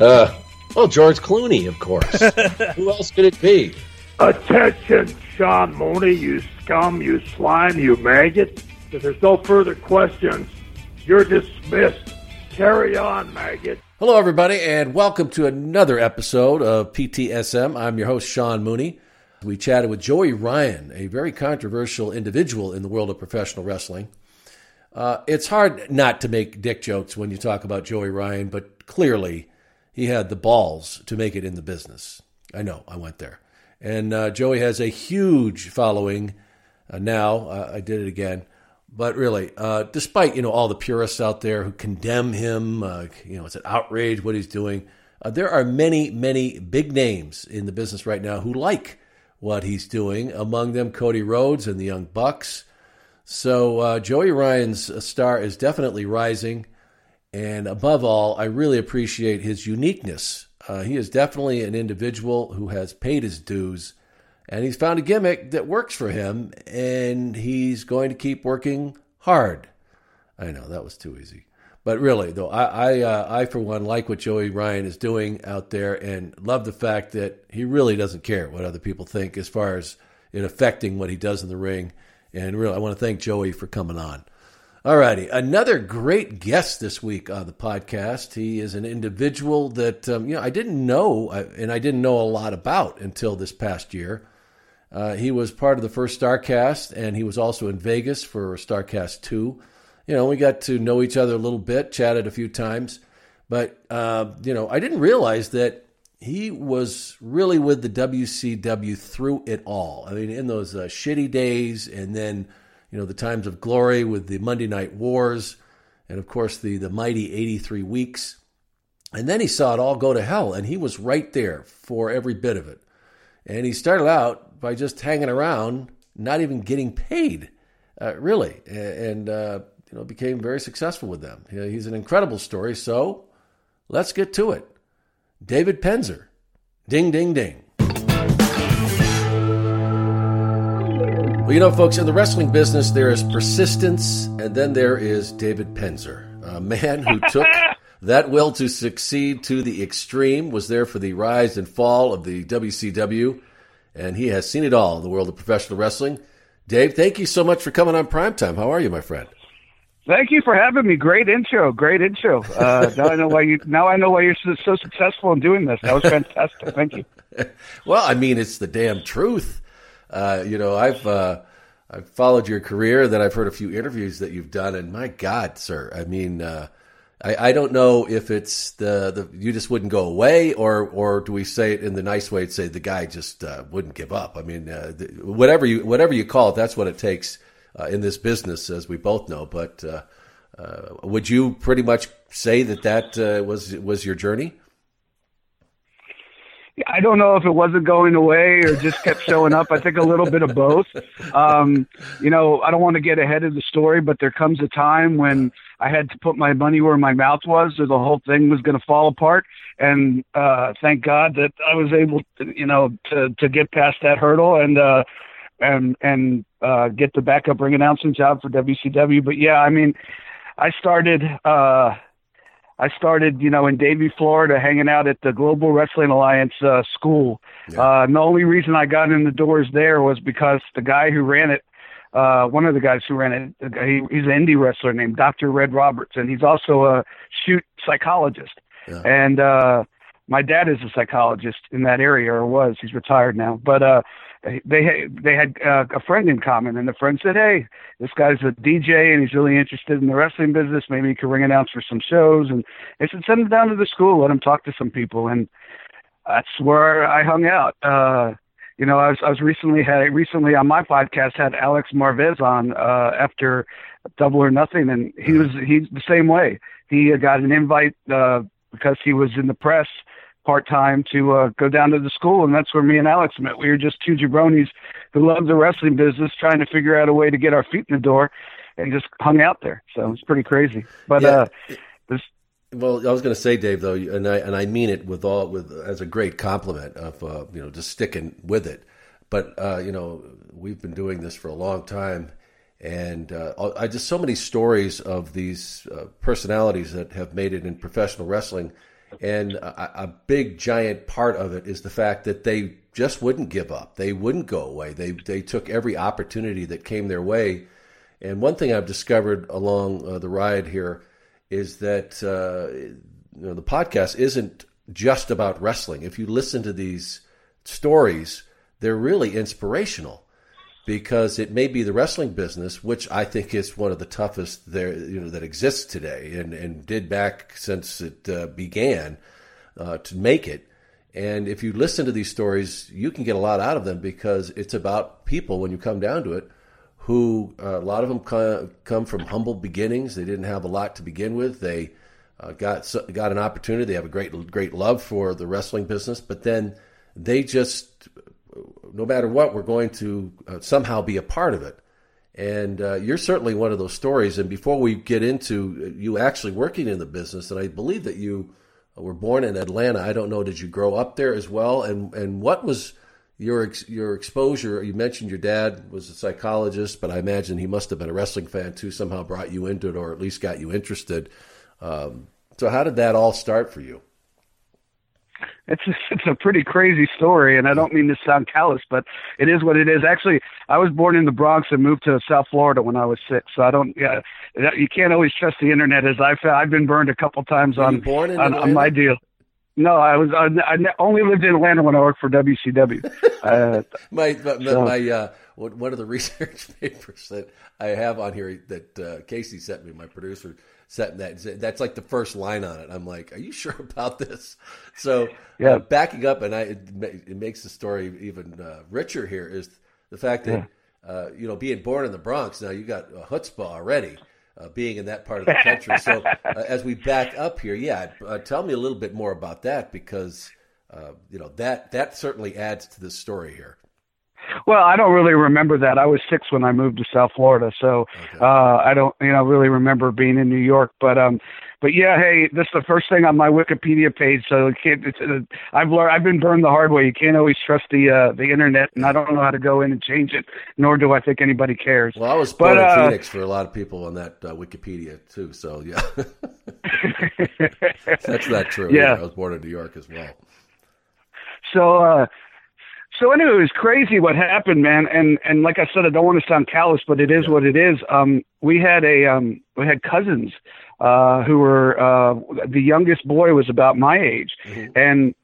uh, well, George Clooney, of course. Who else could it be? Attention, Sean Mooney, you scum, you slime, you maggot. If there's no further questions, you're dismissed. Carry on, maggot. Hello, everybody, and welcome to another episode of PTSM. I'm your host, Sean Mooney. We chatted with Joey Ryan, a very controversial individual in the world of professional wrestling. Uh, it's hard not to make dick jokes when you talk about Joey Ryan, but clearly he had the balls to make it in the business. I know, I went there. And uh, Joey has a huge following uh, now. Uh, I did it again. But really, uh, despite you know all the purists out there who condemn him, uh, you know it's an outrage what he's doing. Uh, there are many, many big names in the business right now who like what he's doing. Among them, Cody Rhodes and the Young Bucks. So Joey Ryan's star is definitely rising. And above all, I really appreciate his uniqueness. Uh, he is definitely an individual who has paid his dues, and he's found a gimmick that works for him, and he's going to keep working hard. I know that was too easy. But really, though, I, I, uh, I for one like what Joey Ryan is doing out there, and love the fact that he really doesn't care what other people think as far as it affecting what he does in the ring. And really, I want to thank Joey for coming on. Alrighty, another great guest this week on the podcast. He is an individual that um, you know I didn't know, and I didn't know a lot about until this past year. Uh, he was part of the first Starcast, and he was also in Vegas for Starcast two. You know, we got to know each other a little bit, chatted a few times, but uh, you know, I didn't realize that he was really with the WCW through it all. I mean, in those uh, shitty days, and then you know, the times of glory with the Monday Night Wars, and of course the the mighty 83 weeks. And then he saw it all go to hell, and he was right there for every bit of it. And he started out by just hanging around, not even getting paid, uh, really, and uh, you know became very successful with them. He's an incredible story. So let's get to it. David Penzer, ding, ding, ding. Well, you know, folks, in the wrestling business, there is persistence, and then there is David Penzer, a man who took that will to succeed to the extreme, was there for the rise and fall of the WCW, and he has seen it all in the world of professional wrestling. Dave, thank you so much for coming on Primetime. How are you, my friend? Thank you for having me. Great intro. Great intro. Uh, now I know why you. Now I know why you're so, so successful in doing this. That was fantastic. Thank you. well, I mean, it's the damn truth. Uh, you know, I've uh, I've followed your career, then I've heard a few interviews that you've done, and my God, sir, I mean, uh, I, I don't know if it's the, the you just wouldn't go away, or or do we say it in the nice way say the guy just uh, wouldn't give up? I mean, uh, whatever you whatever you call it, that's what it takes in this business, as we both know. But would you pretty much say that that was was your journey? I don't know if it wasn't going away or just kept showing up. I think a little bit of both. Um, you know, I don't want to get ahead of the story, but there comes a time when I had to put my money where my mouth was, or the whole thing was going to fall apart. And uh, thank God that I was able, to, you know, to to get past that hurdle and uh, and and uh, get the backup ring announcing job for WCW. But yeah, I mean, I started. Uh, I started, you know, in Davie, Florida, hanging out at the Global Wrestling Alliance uh, school. Yeah. Uh, and the only reason I got in the doors there was because the guy who ran it, uh, one of the guys who ran it, he, he's an indie wrestler named Dr. Red Roberts, and he's also a shoot psychologist. Yeah. And uh, my dad is a psychologist in that area, or was. He's retired now. But uh, they they had uh, a friend in common, and the friend said, "Hey, this guy's a DJ and he's really interested in the wrestling business. Maybe he could ring announce for some shows." And they said, "Send him down to the school, let him talk to some people." And that's where I hung out. Uh, you know, I was I was recently had recently on my podcast had Alex Marvez on uh, after Double or Nothing, and he was he's the same way. He got an invite uh, because he was in the press part time to uh, go down to the school, and that's where me and Alex met. We were just two jabronis who loved the wrestling business, trying to figure out a way to get our feet in the door, and just hung out there. So it was pretty crazy. But Yeah. uh, this, Well, I was going to say, Dave, though, and I and I mean it with all with as a great compliment of uh, you know just sticking with it. But uh, you know, we've been doing this for a long time, and uh, I just so many stories of these uh, personalities that have made it in professional wrestling, and a, a big giant part of it is the fact that they just wouldn't give up. They wouldn't go away. They they took every opportunity that came their way. And one thing I've discovered along uh, the ride here is that uh, you know the podcast isn't just about wrestling. If you listen to these stories, they're really inspirational because it may be the wrestling business, which I think is one of the toughest there you know that exists today and and did back since it uh, began uh, to make it. And if you listen to these stories, you can get a lot out of them because it's about people when you come down to it who uh, a lot of them co- come from humble beginnings. They didn't have a lot to begin with. They uh, got got an opportunity. They have a great great love for the wrestling business, but then they just no matter what, we're going to uh, somehow be a part of it. And uh, you're certainly one of those stories. And before we get into you actually working in the business, and I believe that you were born in Atlanta. I don't know. Did you grow up there as well? And and what was your ex- your exposure? You mentioned your dad was a psychologist, but I imagine he must have been a wrestling fan too. Somehow brought you into it, or at least got you interested. Um, so how did that all start for you? It's a, it's a pretty crazy story, and I don't mean to sound callous, but it is what it is. Actually, I was born in the Bronx and moved to South Florida when I was six, so I don't. Yeah, you can't always trust the internet, as I've I've been burned a couple times Were on born on, on my deal. No, I was I, I only lived in Atlanta when I worked for WCW. uh, my my, So- my uh, one one of the research papers that I have on here that uh, Casey sent me, my producer sent that. That's like the first line on it. I'm like, are you sure about this? So Yeah. uh, backing up, and I it, it makes the story even uh, richer. Here is the fact that uh, you know being born in the Bronx. Now you got a chutzpah already. Uh, being in that part of the country, so uh, as we back up here, yeah, uh, tell me a little bit more about that because uh, you know that that certainly adds to the story here. Well, I don't really remember that. I was six when I moved to South Florida, so uh I don't, you know, really remember being in New York. But um, but yeah, hey, this is the first thing on my Wikipedia page, so it can't. It's, uh, I've learned, I've been burned the hard way. You can't always trust the uh, the internet, and I don't know how to go in and change it, nor do I think anybody cares. Well, I was But, born in uh, Phoenix for a lot of people on that uh, Wikipedia too. So yeah, that's not true. Yeah. I was born in New York as well. So uh so anyway, it was crazy what happened, man. And and like I said, I don't want to sound callous, but it is what it is. Um we had a um we had cousins uh who were uh the youngest boy was about my age and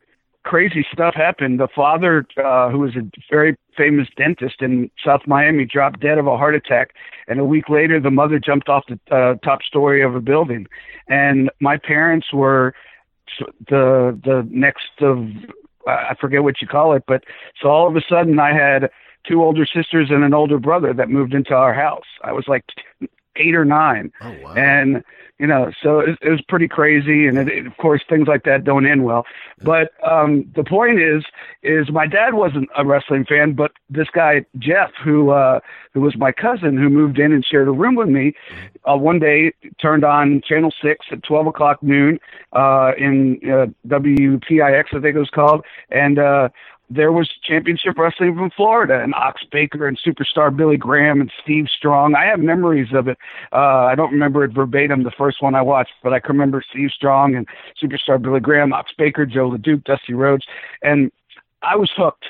crazy stuff happened. The father, uh, who was a very famous dentist in South Miami, dropped dead of a heart attack, and a week later, the mother jumped off the uh, top story of a building. And my parents were the the next of I forget what you call it, but so all of a sudden, I had two older sisters and an older brother that moved into our house. I was like eight or nine, Oh wow! and you know, so it, it was pretty crazy. And it, it, of course, things like that don't end well. But um, the point is, is my dad wasn't a wrestling fan, but this guy Jeff, who uh, who was my cousin, who moved in and shared a room with me, uh, one day turned on Channel Six at twelve o'clock noon uh, in uh, WCIX, I think it was called, and. uh there was championship wrestling from Florida and Ox Baker and superstar Billy Graham and Steve Strong. I have memories of it. Uh, I don't remember it verbatim, the first one I watched, but I can remember Steve Strong and superstar Billy Graham, Ox Baker, Joe LeDuc, Dusty Rhodes, and I was hooked.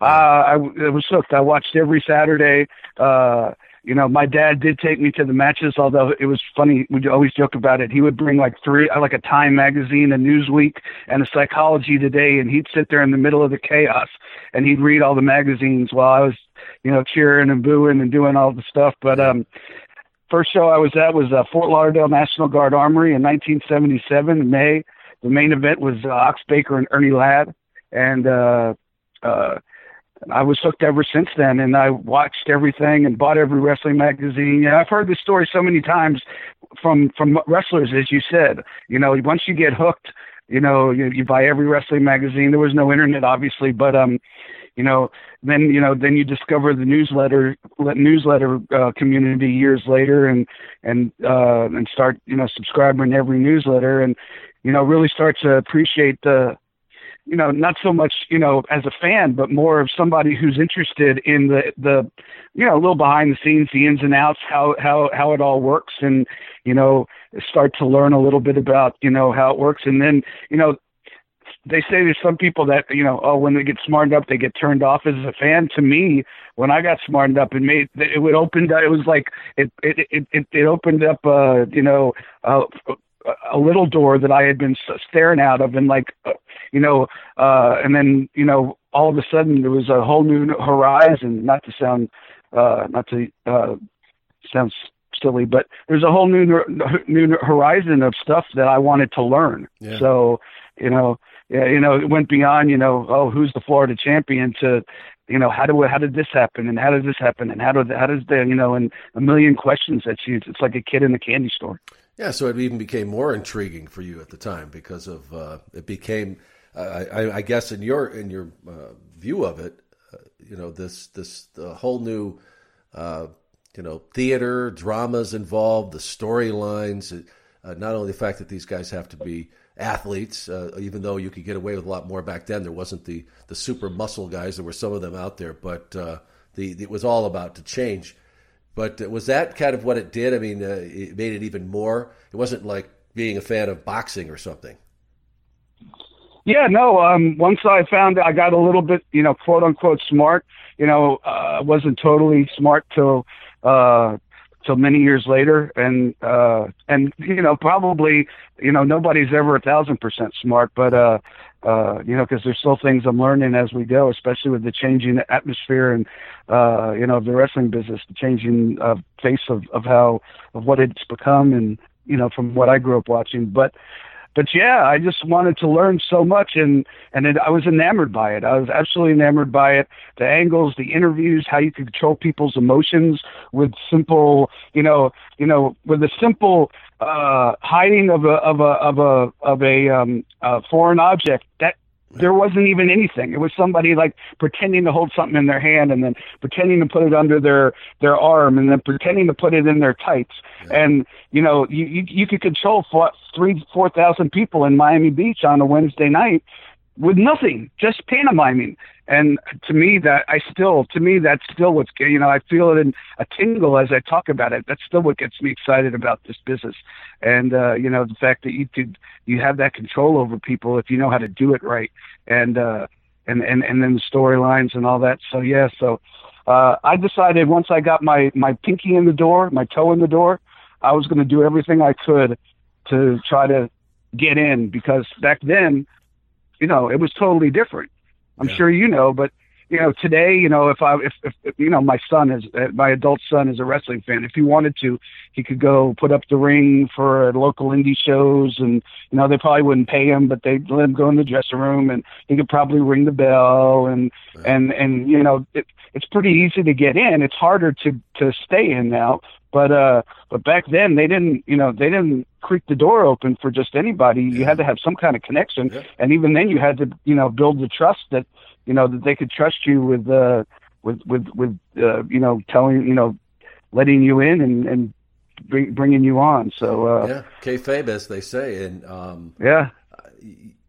Uh, I, I was hooked. I watched every Saturday. Uh, you know, my dad did take me to the matches, although it was funny. We'd always joke about it. He would bring like three, like a Time magazine, a Newsweek, and a Psychology Today, and he'd sit there in the middle of the chaos and he'd read all the magazines while I was, you know, cheering and booing and doing all the stuff. But um, first show I was at was uh, Fort Lauderdale National Guard Armory in 1977 May. The main event was uh, Ox Baker and Ernie Ladd, and uh, uh, I was hooked ever since then, and I watched everything and bought every wrestling magazine. Yeah, I've heard this story so many times from from wrestlers, as you said. You know, once you get hooked, you know, you, you buy every wrestling magazine. There was no internet, obviously, but um, you know, then you know, then you discover the newsletter newsletter uh, community years later, and and uh, and start you know subscribing to every newsletter, and you know, really start to appreciate the you know, not so much, you know, as a fan, but more of somebody who's interested in the, the, you know, a little behind the scenes, the ins and outs, how, how, how it all works and, you know, start to learn a little bit about, you know, how it works. And then, you know, they say there's some people that, you know, oh, when they get smartened up, they get turned off as a fan. To me, when I got smartened up, it made, it would open, it was like, it, it, it, it, it opened up, uh, you know, uh, a little door that I had been staring out of, and like, uh, you know, uh, and then you know, all of a sudden there was a whole new horizon. Not to sound, uh, not to uh, sound silly, but there's a whole new new horizon of stuff that I wanted to learn. Yeah. So, you know, yeah, you know, it went beyond, you know, oh, who's the Florida champion to, you know, how do how did this happen and how did this happen and how did how does the you know and a million questions that you it's like a kid in a candy store. Yeah, so it even became more intriguing for you at the time because of uh, it became, uh, I, I, guess, in your in your uh, view of it, uh, you know, this this whole new, uh, you know, theater dramas involved, the storylines. Uh, not only the fact that these guys have to be athletes, even though you could get away with a lot more back then. There wasn't the the super muscle guys. There were some of them out there, but the it was all about to change but uh, was that kind of what it did? I mean, uh, it made it even more. It wasn't like being a fan of boxing or something. Yeah, no. Um, once I found I got a little bit, you know, quote unquote smart. You know, uh, wasn't totally smart till uh, till many years later, and uh, and you know, probably, you know, nobody's ever a thousand percent smart, but uh, uh, you know, because there's still things I'm learning as we go, especially with the changing atmosphere and, uh, you know, of the wrestling business, the changing uh, face of, of how, of what it's become and, you know, from what I grew up watching. But, but yeah, I just wanted to learn so much, and and it, I was enamored by it. I was absolutely enamored by it. The angles, the interviews, how you control people's emotions with simple, you know, you know, with a simple uh, hiding of a of a of a of a, um, a foreign object that there wasn't even anything. It was somebody like pretending to hold something in their hand and then pretending to put it under their their arm and then pretending to put it in their tights. Yeah. And you know, you you, you could control four, three four thousand people in Miami Beach on a Wednesday night with nothing, just pantomiming. And to me, that I still, to me, that's still what's, you know, I feel it in a tingle as I talk about it. That's still what gets me excited about this business. And, uh, you know, the fact that you could, you have that control over people if you know how to do it right. And, uh, and, and, and then the storylines and all that. So, yeah, so, uh, I decided once I got my, my pinky in the door, my toe in the door, I was going to do everything I could to try to get in because back then, you know, it was totally different. I'm yeah. sure you know, but you know, today, you know, if I, if, if, you know, my son is, uh, my adult son is a wrestling fan. If he wanted to, he could go put up the ring for local indie shows and, you know, they probably wouldn't pay him, but they'd let him go in the dressing room and he could probably ring the bell and, right. and, and, you know, it, it's pretty easy to get in. It's harder to, to stay in now, but, uh, but back then they didn't, you know, they didn't creak the door open for just anybody. You had to have some kind of connection. Yeah. And even then you had to, you know, build the trust that, you know that they could trust you with uh with with with uh, you know telling you know letting you in and and bring, bringing you on. So uh, yeah, kayfabe as they say, and um, yeah.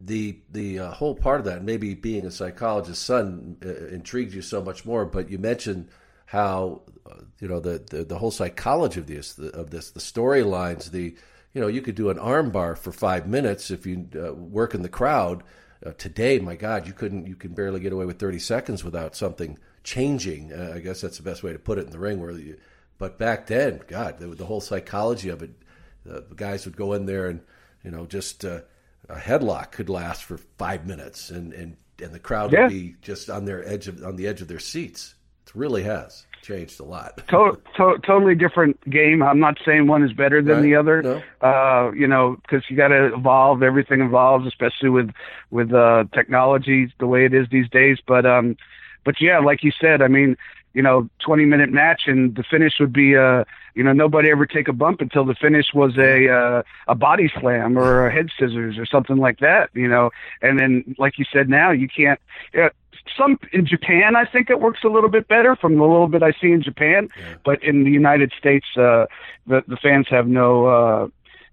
The the uh, whole part of that, maybe being a psychologist's son, uh, intrigued you so much more. But you mentioned how uh, you know the, the, the whole psychology of this the, of this the storylines the you know you could do an armbar for five minutes if you uh, work in the crowd uh, today, my God, you couldn't you can barely get away with 30 seconds without something changing. Uh, I guess that's the best way to put it in the ring, where you, but back then, God, the, the whole psychology of it, the, the, guys would go in there and you know just uh, a headlock could last for five minutes, and and and the crowd yeah. would be just on their edge of on the edge of their seats. It really has changed a lot. to- to- totally different game. I'm not saying one is better than right. the other. No. Uh, you know, because you got to evolve. Everything evolves, especially with with uh, technology the way it is these days. But um, but yeah, like you said, I mean, you know, 20 minute match and the finish would be uh, you know, nobody ever take a bump until the finish was a uh, a body slam or a head scissors or something like that. You know, and then like you said, now you can't. Yeah, some in Japan, I think it works a little bit better from the little bit I see in Japan. Yeah. But in the United States, uh, the the fans have no. Uh,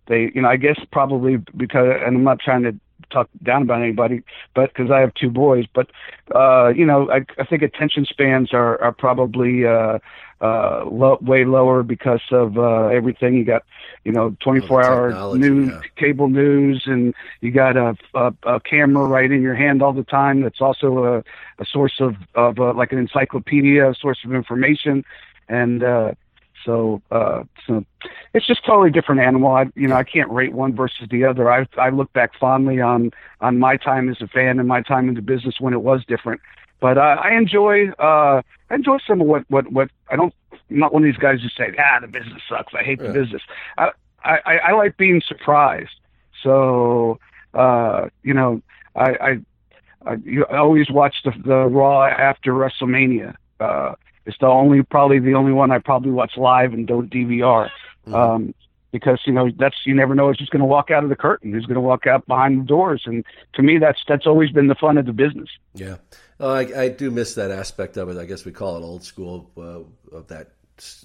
they, you know, I guess probably because, and I'm not trying to talk down about anybody, but because I have two boys, but uh, you know, I, I think attention spans are are probably uh, uh, low, way lower because of uh, everything. You got, you know, 24 hour news, yeah. cable news, and you got a, a, a camera right in your hand all the time. That's also a, a source of of uh, like an encyclopedia, a source of information, and uh, so, uh, so it's just totally different animal. I, you know, I can't rate one versus the other. I, I look back fondly on, on my time as a fan and my time in the business when it was different. But, uh, I enjoy, uh, I enjoy some of what, what, what I don't, I'm not one of these guys who say, ah, the business sucks. I hate Yeah. the business. I, I, I like being surprised. So, uh, you know, I, I, I, you I always watch the, the Raw after WrestleMania. Uh, it's the only, probably the only one I probably watch live and don't DVR. Um, because you know that's you never know who's just going to walk out of the curtain, who's going to walk out behind the doors, and to me that's that's always been the fun of the business. Yeah, oh, I, I do miss that aspect of it. I guess we call it old school uh, of that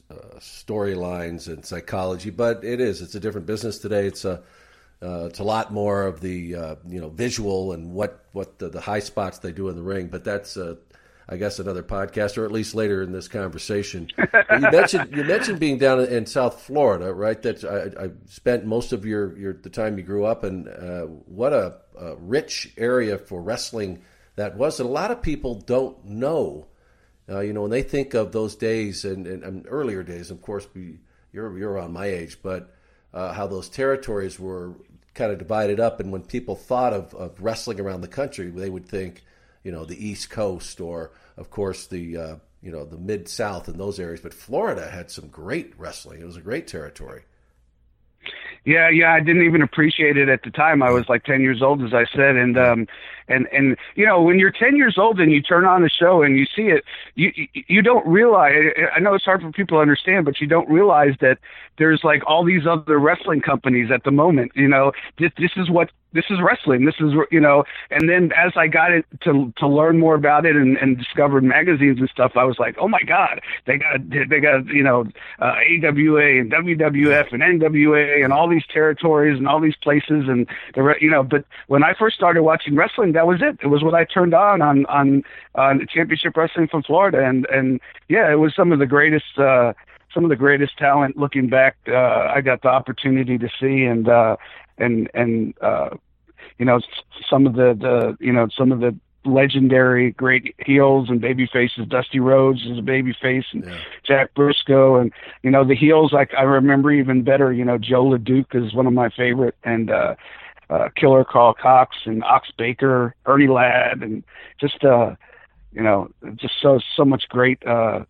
uh, storylines and psychology, but it is. It's a different business today. It's a uh, it's a lot more of the uh, you know visual and what what the, the high spots they do in the ring. But that's uh, I guess another podcast, or at least later in this conversation. You mentioned you mentioned being down in South Florida, right? That I, I spent most of your, your the time you grew up, and uh, what a, a rich area for wrestling that was. And a lot of people don't know. Uh, you know, when they think of those days and, and, and earlier days, of course, we, you're you're around my age, but uh, how those territories were kind of divided up, and when people thought of, of wrestling around the country, they would think, you know, the East Coast or, of course, the uh, you know the Mid South and those areas. But Florida had some great wrestling. It was a great territory. Yeah, yeah, I didn't even appreciate it at the time. I was like 10 years old, as I said, and um, and and you know, when you're 10 years old and you turn on the show and you see it, you you- don't realize. I know it's hard for people to understand, but you don't realize that there's like all these other wrestling companies at the moment. You know, this this is what this is wrestling. This is you know, and then as I got it to to learn more about it and, and discovered magazines and stuff, I was like, oh my god, they got they got you know uh, AWA and WWF and NWA and all these territories and all these places and the you know. But when I first started watching wrestling, that was it. It was what I turned on on on on Championship Wrestling from Florida, and and yeah, it was some of the greatest. uh some of the greatest talent looking back uh I got the opportunity to see and uh and and uh you know some of the the you know some of the legendary great heels and baby faces. Dusty rhodes is a baby face and jack briscoe and you know the heels like i remember even better you know joe leduc is one of my favorite and uh uh killer Karl Kox and ox baker ernie ladd and just uh you know just so so much great uh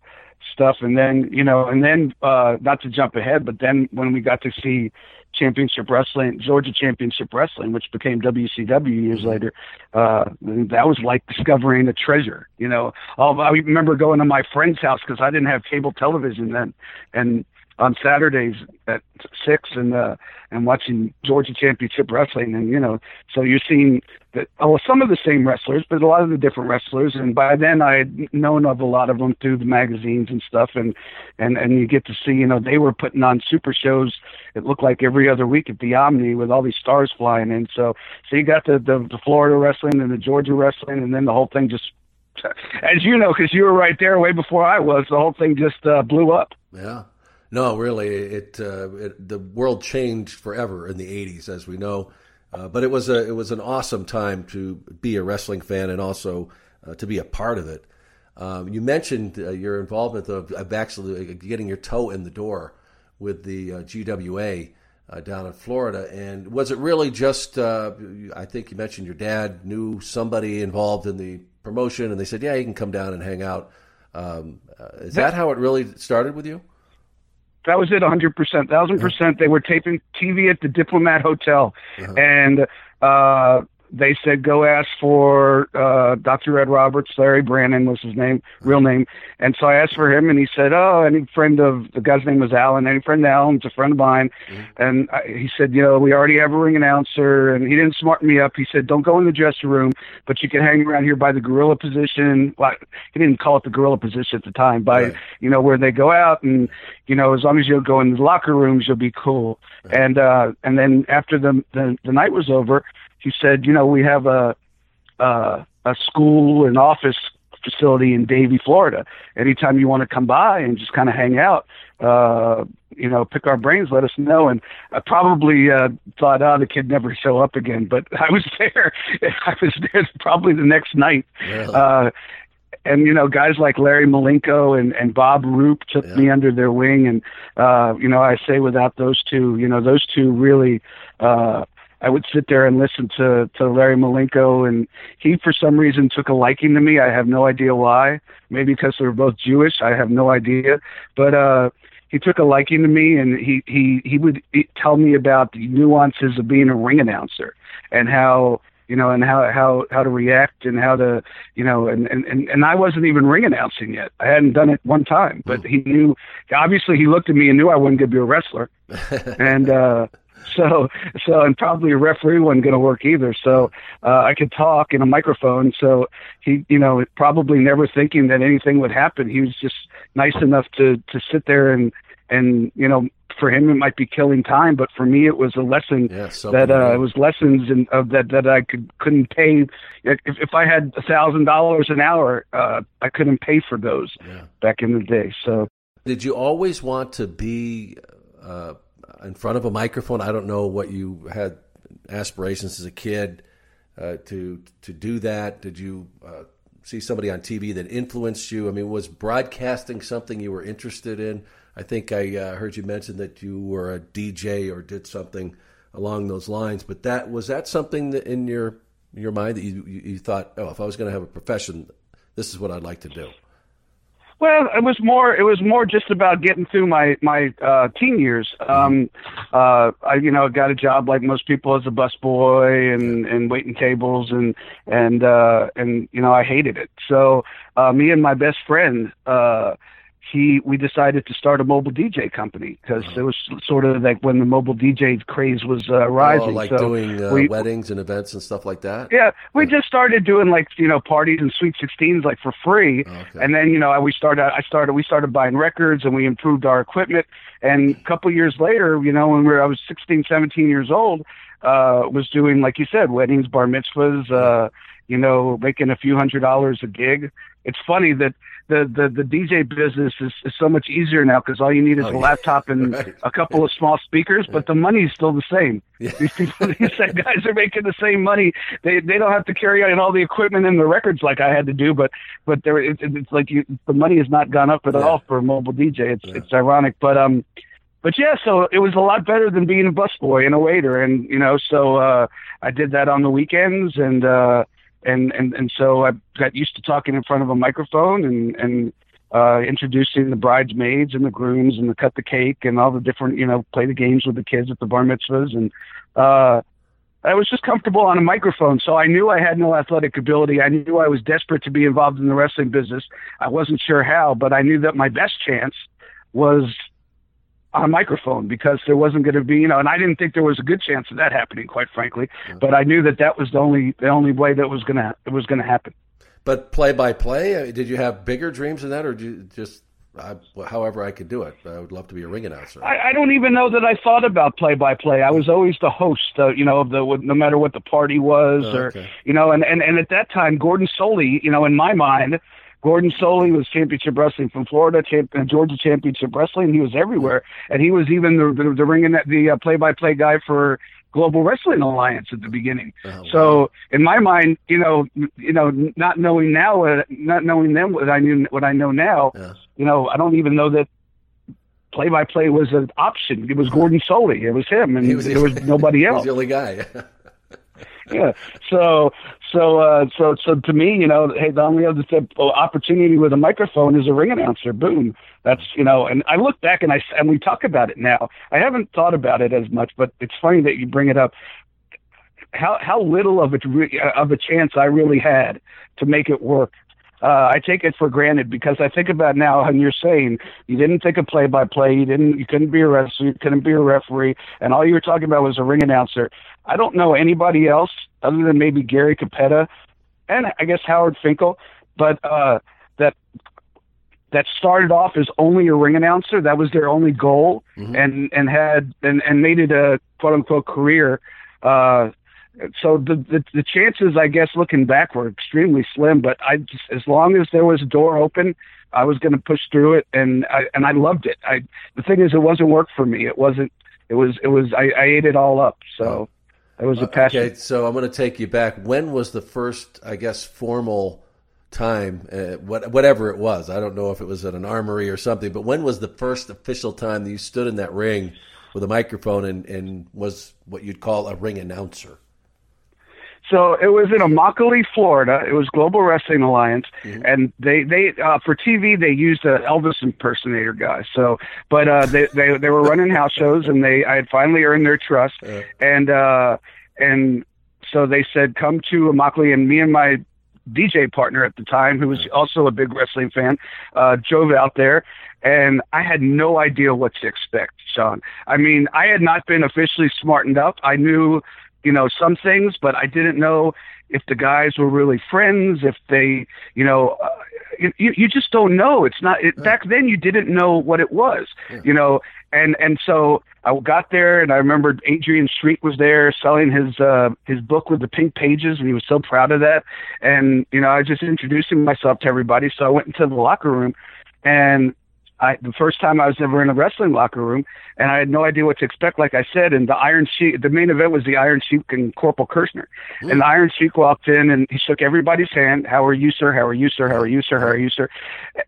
stuff. And then you know and then uh not to jump ahead but then when we got to see championship wrestling georgia championship wrestling which became wcw years later uh that was like discovering a treasure you know. I remember going to my friend's house because i didn't have cable television then. And on Saturdays at six and uh and watching Georgia Championship Wrestling. And you know so you're seeing that oh some of the same wrestlers but a lot of the different wrestlers. And by then I had known of a lot of them through the magazines and stuff. And and and you get to see you know they were putting on super shows it looked like every other week at the Omni with all these stars flying in. So so you got the the, the Florida wrestling and the Georgia wrestling and then the whole thing just as you know because you were right there way before I was the whole thing just uh, blew up. Yeah. No, really, it, uh, it the world changed forever in the '80s, as we know. Uh, but it was a it was an awesome time to be a wrestling fan and also uh, to be a part of it. Um, you mentioned uh, your involvement of, of, actually getting your toe in the door with the uh, GWA uh, down in Florida. And was it really just, uh, I think you mentioned your dad knew somebody involved in the promotion and they said, yeah, you can come down and hang out. Um, uh, is that, that how it really started with you? That was it, 100%, 1000%. They were taping TV at the Diplomat Hotel. Uh-huh. And uh, they said go ask for uh, Dr. Ed Roberts. Larry Brannon was his name, real name. And so I asked for him, and he said, "Oh, any friend of the guy's name was Alan. Any friend of Alan's a friend of mine." Mm-hmm. And I, he said, "You know, we already have a ring announcer." And he didn't smarten me up. He said, "Don't go in the dressing room, but you can hang around here by the gorilla position." Well, he didn't call it the gorilla position at the time, by right. you know where they go out, and you know, as long as you go in the locker rooms, you'll be cool. Right. And uh, and then after the, the the night was over he said, you know, we have a a, a school and office facility in Davie, Florida. Anytime you want to come by and just kind of hang out, uh, you know, pick our brains, let us know. And I probably uh, thought, oh, the kid never show up again. But I was there. I was there probably the next night. Really? Uh, and you know, guys like Larry Malenko and and Bob Roop took yeah. me under their wing. And uh, you know, I say without those two, you know, those two really. Uh, I would sit there and listen to to Larry Malenko, and he for some reason took a liking to me. I have no idea why. Maybe because we were both Jewish. I have no idea. But uh, he took a liking to me, and he he he would tell me about the nuances of being a ring announcer and how you know, and how how how to react and how to, you know, and and and I wasn't even ring announcing yet. I hadn't done it one time, but he knew. Obviously, he looked at me and knew I wasn't going to be a wrestler, and uh, so so and probably a referee wasn't going to work either. So uh, I could talk in a microphone. So he, you know, probably never thinking that anything would happen. He was just nice enough to to sit there and and you know for him it might be killing time, but for me it was a lesson yeah, that uh, it was lessons in, of that that I could couldn't pay. If if I had a thousand dollars an hour, uh, I couldn't pay for those yeah. back in the day. So did you always want to be? Uh, in front of a microphone. I don't know what you had aspirations as a kid uh, to to do that. Did you uh, see somebody on TV that influenced you? I mean, was broadcasting something you were interested in? I think I uh, heard you mention that you were a DJ or did something along those lines. But that was that something that in your your mind that you you thought, oh, if I was going to have a profession, this is what I'd like to do. Well, it was more. It was more just about getting through my my uh, teen years. Um, uh, I, you know, got a job like most people as a busboy and and waiting tables and and uh, and you know, I hated it. So uh, me and my best friend. Uh, he we decided to start a mobile DJ company because it was sort of like when the mobile DJ craze was uh, rising. Oh, like so doing uh, we, weddings and events and stuff like that. Yeah, we just started doing like you know parties and sweet sixteens like for free, okay. and then you know we started. I started. We started buying records and we improved our equipment. And a couple years later, you know, when we were, I was 16, 17 years old, uh, was doing like you said, weddings, bar mitzvahs. Uh, you know, making a few hundred dollars a gig. It's funny that the the, the DJ business is, is so much easier now because all you need is oh, a laptop and right. a couple of small speakers, but the money's still the same. Yeah. These people, these guys are making the same money. They they don't have to carry out all the equipment and the records like I had to do, but but there it, it's like you, the money has not gone up at yeah. all for a mobile DJ. It's yeah. it's ironic, but um but yeah, so it was a lot better than being a busboy and a waiter, and you know, so uh, I did that on the weekends, and uh, and and and so I got used to talking in front of a microphone and and uh, introducing the bridesmaids and the grooms and the cut the cake and all the different you know play the games with the kids at the bar mitzvahs and uh, I was just comfortable on a microphone, so I knew I had no athletic ability. I knew I was desperate to be involved in the wrestling business. I wasn't sure how, but I knew that my best chance was on a microphone because there wasn't going to be, you know, and I didn't think there was a good chance of that happening, quite frankly. But I knew that that was the only the only way that was gonna it was going to happen. But play by play, did you have bigger dreams than that, or did you just I, however I could do it? I would love to be a ring announcer. I, I don't even know that I thought about play by play. I was always the host, uh, you know, of the no matter what the party was, oh, okay. or you know, and and and at that time, Gordon Solie, you know, in my mind Gordon Solie was championship wrestling from Florida, champ, uh, Georgia championship wrestling. He was everywhere, and he was even the the, the ring the uh, play-by-play guy for Global Wrestling Alliance at the beginning. Oh, so in my mind, you know, you know, not knowing now, what, not knowing then what I knew, what I know now, you know, I don't even know that play by play was an option. It was Gordon Solie. It was him, and was- there was nobody He else was the only guy. yeah. So so uh so so to me, you know, hey, the only other th- opportunity with a microphone is a ring announcer. Boom. That's you know, and I look back and I and we talk about it now. I haven't thought about it as much, but it's funny that you bring it up. How how little of a re- of a chance I really had to make it work. Uh, I take it for granted because I think about now, and you're saying you didn't think of play-by-play, you didn't, you couldn't be a wrestler, you couldn't be a referee, and all you were talking about was a ring announcer. I don't know anybody else other than maybe Gary Cappetta and I guess Howard Finkel, but uh, that that started off as only a ring announcer. That was their only goal, and and had and and made it a quote unquote career. Uh, so the, the the chances, I guess, looking back, were extremely slim. But I just, as long as there was a door open, I was going to push through it, and I and I loved it. I the thing is, it wasn't work for me. It wasn't. It was. It was. I, I ate it all up. So it was a passion. Okay, so I'm going to take you back. When was the first, I guess, formal time, uh, what, whatever it was? I don't know if it was at an armory or something, but when was the first official time that you stood in that ring with a microphone and, and was what you'd call a ring announcer? So it was in Immokalee, Florida. It was Global Wrestling Alliance, and they they uh, for TV they used a Elvis impersonator guy. So, but uh, they they they were running house shows, and they I had finally earned their trust, and uh, and so they said come to Immokalee, and me and my DJ partner at the time, who was also a big wrestling fan, uh, drove out there. And I had no idea what to expect, Sean. I mean, I had not been officially smartened up. I knew, you know, some things, but I didn't know if the guys were really friends, if they, you know, uh, you, you just don't know. It's not, it, back then you didn't know what it was, you know, and, and so I got there and I remembered Adrian Street was there selling his, uh, his book with the pink pages and he was so proud of that. And, you know, I was just introducing myself to everybody. So I went into the locker room and I, the first time I was ever in a wrestling locker room, and I had no idea what to expect. Like I said, and the Iron Sheik, the main event was the Iron Sheik and Corporal Kirchner. And the Iron Sheik walked in and he shook everybody's hand. How are you, sir? How are you, sir? How are you, sir? How are you, sir?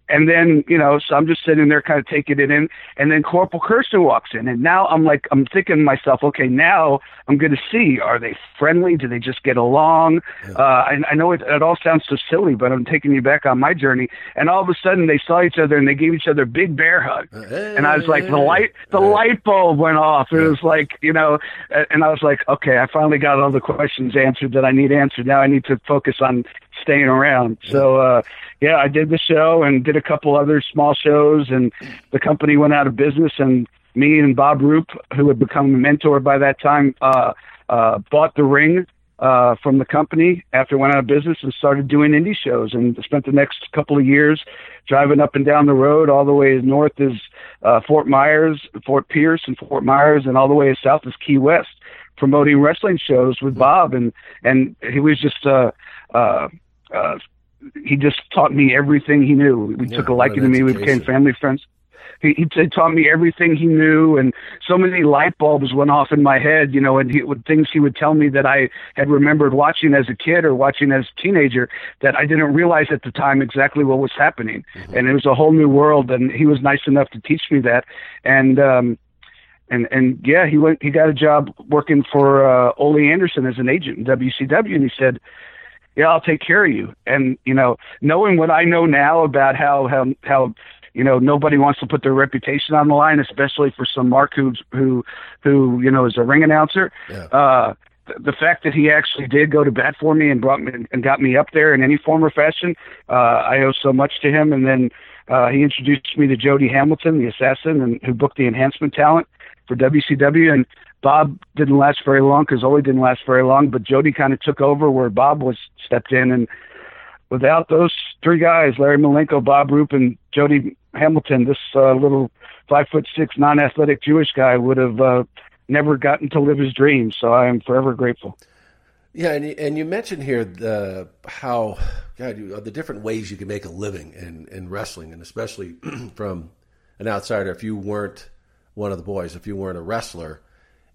And then, you know, so I'm just sitting there kind of taking it in. And then Corporal Kirchner walks in. And now I'm like, I'm thinking to myself, okay, now I'm going to see, are they friendly? Do they just get along? Uh, I, I know it, it all sounds so silly, but I'm taking you back on my journey. And all of a sudden they saw each other and they gave each other big bear hug. And I was like, the light, the light bulb went off. It was like, you know, and I was like, okay, I finally got all the questions answered that I need answered. Now I need to focus on staying around. So, uh, yeah, I did the show and did a couple other small shows and the company went out of business and me and Bob Roop, who had become a mentor by that time, uh, uh, bought the ring uh, from the company after it went out of business and started doing indie shows and spent the next couple of years driving up and down the road all the way north as uh, Fort Myers, Fort Pierce, and Fort Myers, and all the way south as Key West, promoting wrestling shows with Bob, and and he was just uh, uh, uh, he just taught me everything he knew. We Yeah, took a liking to me. We became family friends. He, he taught me everything he knew, and so many light bulbs went off in my head, you know, and he, with things he would tell me that I had remembered watching as a kid or watching as a teenager that I didn't realize at the time exactly what was happening. And it was a whole new world, and he was nice enough to teach me that. And um, and and yeah, he went. He got a job working for uh, Ole Anderson as an agent in WCW, and he said, "Yeah, I'll take care of you." And you know, knowing what I know now about how how how you know nobody wants to put their reputation on the line, especially for some Mark who who who you know is a ring announcer. Yeah. Uh, the fact that he actually did go to bat for me and brought me and got me up there in any form or fashion, uh, I owe so much to him. And then uh, he introduced me to Jody Hamilton, the assassin, and who booked the enhancement talent for WCW. And Bob didn't last very long because Ole didn't last very long, but Jody kind of took over where Bob was stepped in. And without those three guys, Larry Malenko, Bob Roop, and Jody Hamilton, this uh, little five foot six non athletic Jewish guy would have uh, never gotten to live his dreams. So I am forever grateful. Yeah, and you, and you mentioned here the how God you, the different ways you can make a living in in wrestling, and especially from an outsider. If you weren't one of the boys, if you weren't a wrestler,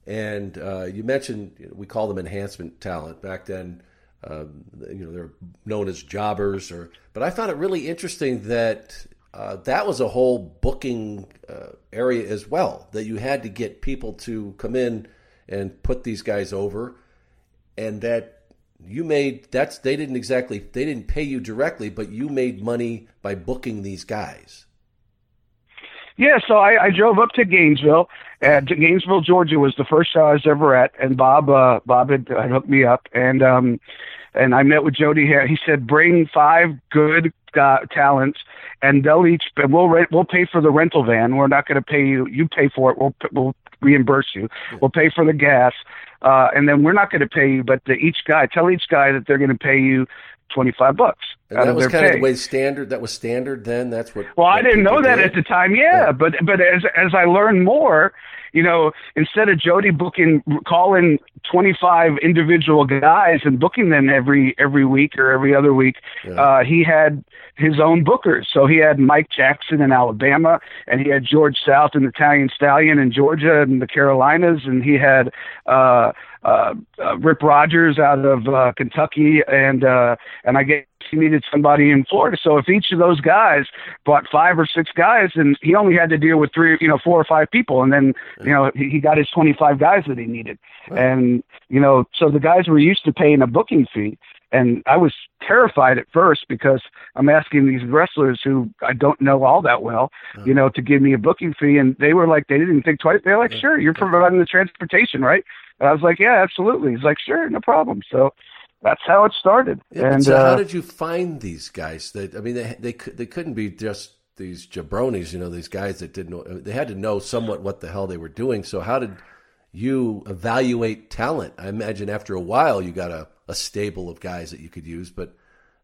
And uh, you mentioned we call them enhancement talent back then. Um, you know, they're known as jobbers, or but I found it really interesting that uh, that was a whole booking uh, area as well. That you had to get people to come in and put these guys over, and that you made that's they didn't exactly they didn't pay you directly, but you made money by booking these guys. Yeah, so I, I drove up to Gainesville. And Gainesville, Georgia, was the first show I was ever at, and Bob uh, Bob had, had hooked me up, and um, and I met with Jody here. He said, bring five good uh, talents, and they'll each we'll rent, we'll pay for the rental van. We're not going to pay you. You pay for it. We'll we'll reimburse you. We'll pay for the gas, uh, and then we're not going to pay you. But the, each guy, tell each guy that they're going to pay you twenty five bucks. And that was kind pay. of the way standard. That was standard then. That's what. Well, I didn't know that did. at the time. Yeah, yeah, but but as as I learned more, you know, instead of Jody booking, calling 25 individual guys and booking them every every week or every other week, yeah. uh, he had his own bookers. So he had Mike Jackson in Alabama, and he had George South and Italian Stallion in Georgia and the Carolinas, and he had uh, uh, uh, Rip Rogers out of uh, Kentucky, and uh, and I guess he needed somebody in Florida. So if each of those guys bought five or six guys, and he only had to deal with three, you know, four or five people, and then you know he, he got his twenty five guys that he needed, and you know, so the guys were used to paying a booking fee. And I was terrified at first because I'm asking these wrestlers who I don't know all that well, you know, to give me a booking fee. And they were like, they didn't think twice. They're like, sure, you're providing the transportation, right? And I was like, yeah, absolutely. He's like, sure, no problem. So that's how it started. Yeah, and so uh, how did you find these guys? That I mean, they they they couldn't be just these jabronis, you know, these guys that didn't know. They had to know somewhat what the hell they were doing. So how did you evaluate talent? I imagine after a while you got a, a stable of guys that you could use, but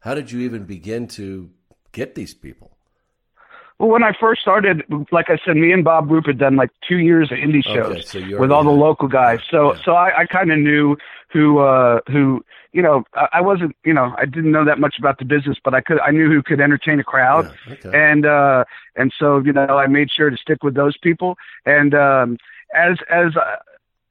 how did you even begin to get these people? Well, when I first started, like I said, me and Bob Roop had done like two years of indie shows okay, so with all the local guys. So, yeah. so I, I kind of knew who, uh, who, you know, I, I wasn't, you know, I didn't know that much about the business, but I could, I knew who could entertain a crowd, yeah, okay. and, uh, and so, you know, I made sure to stick with those people. And um, as, as, uh,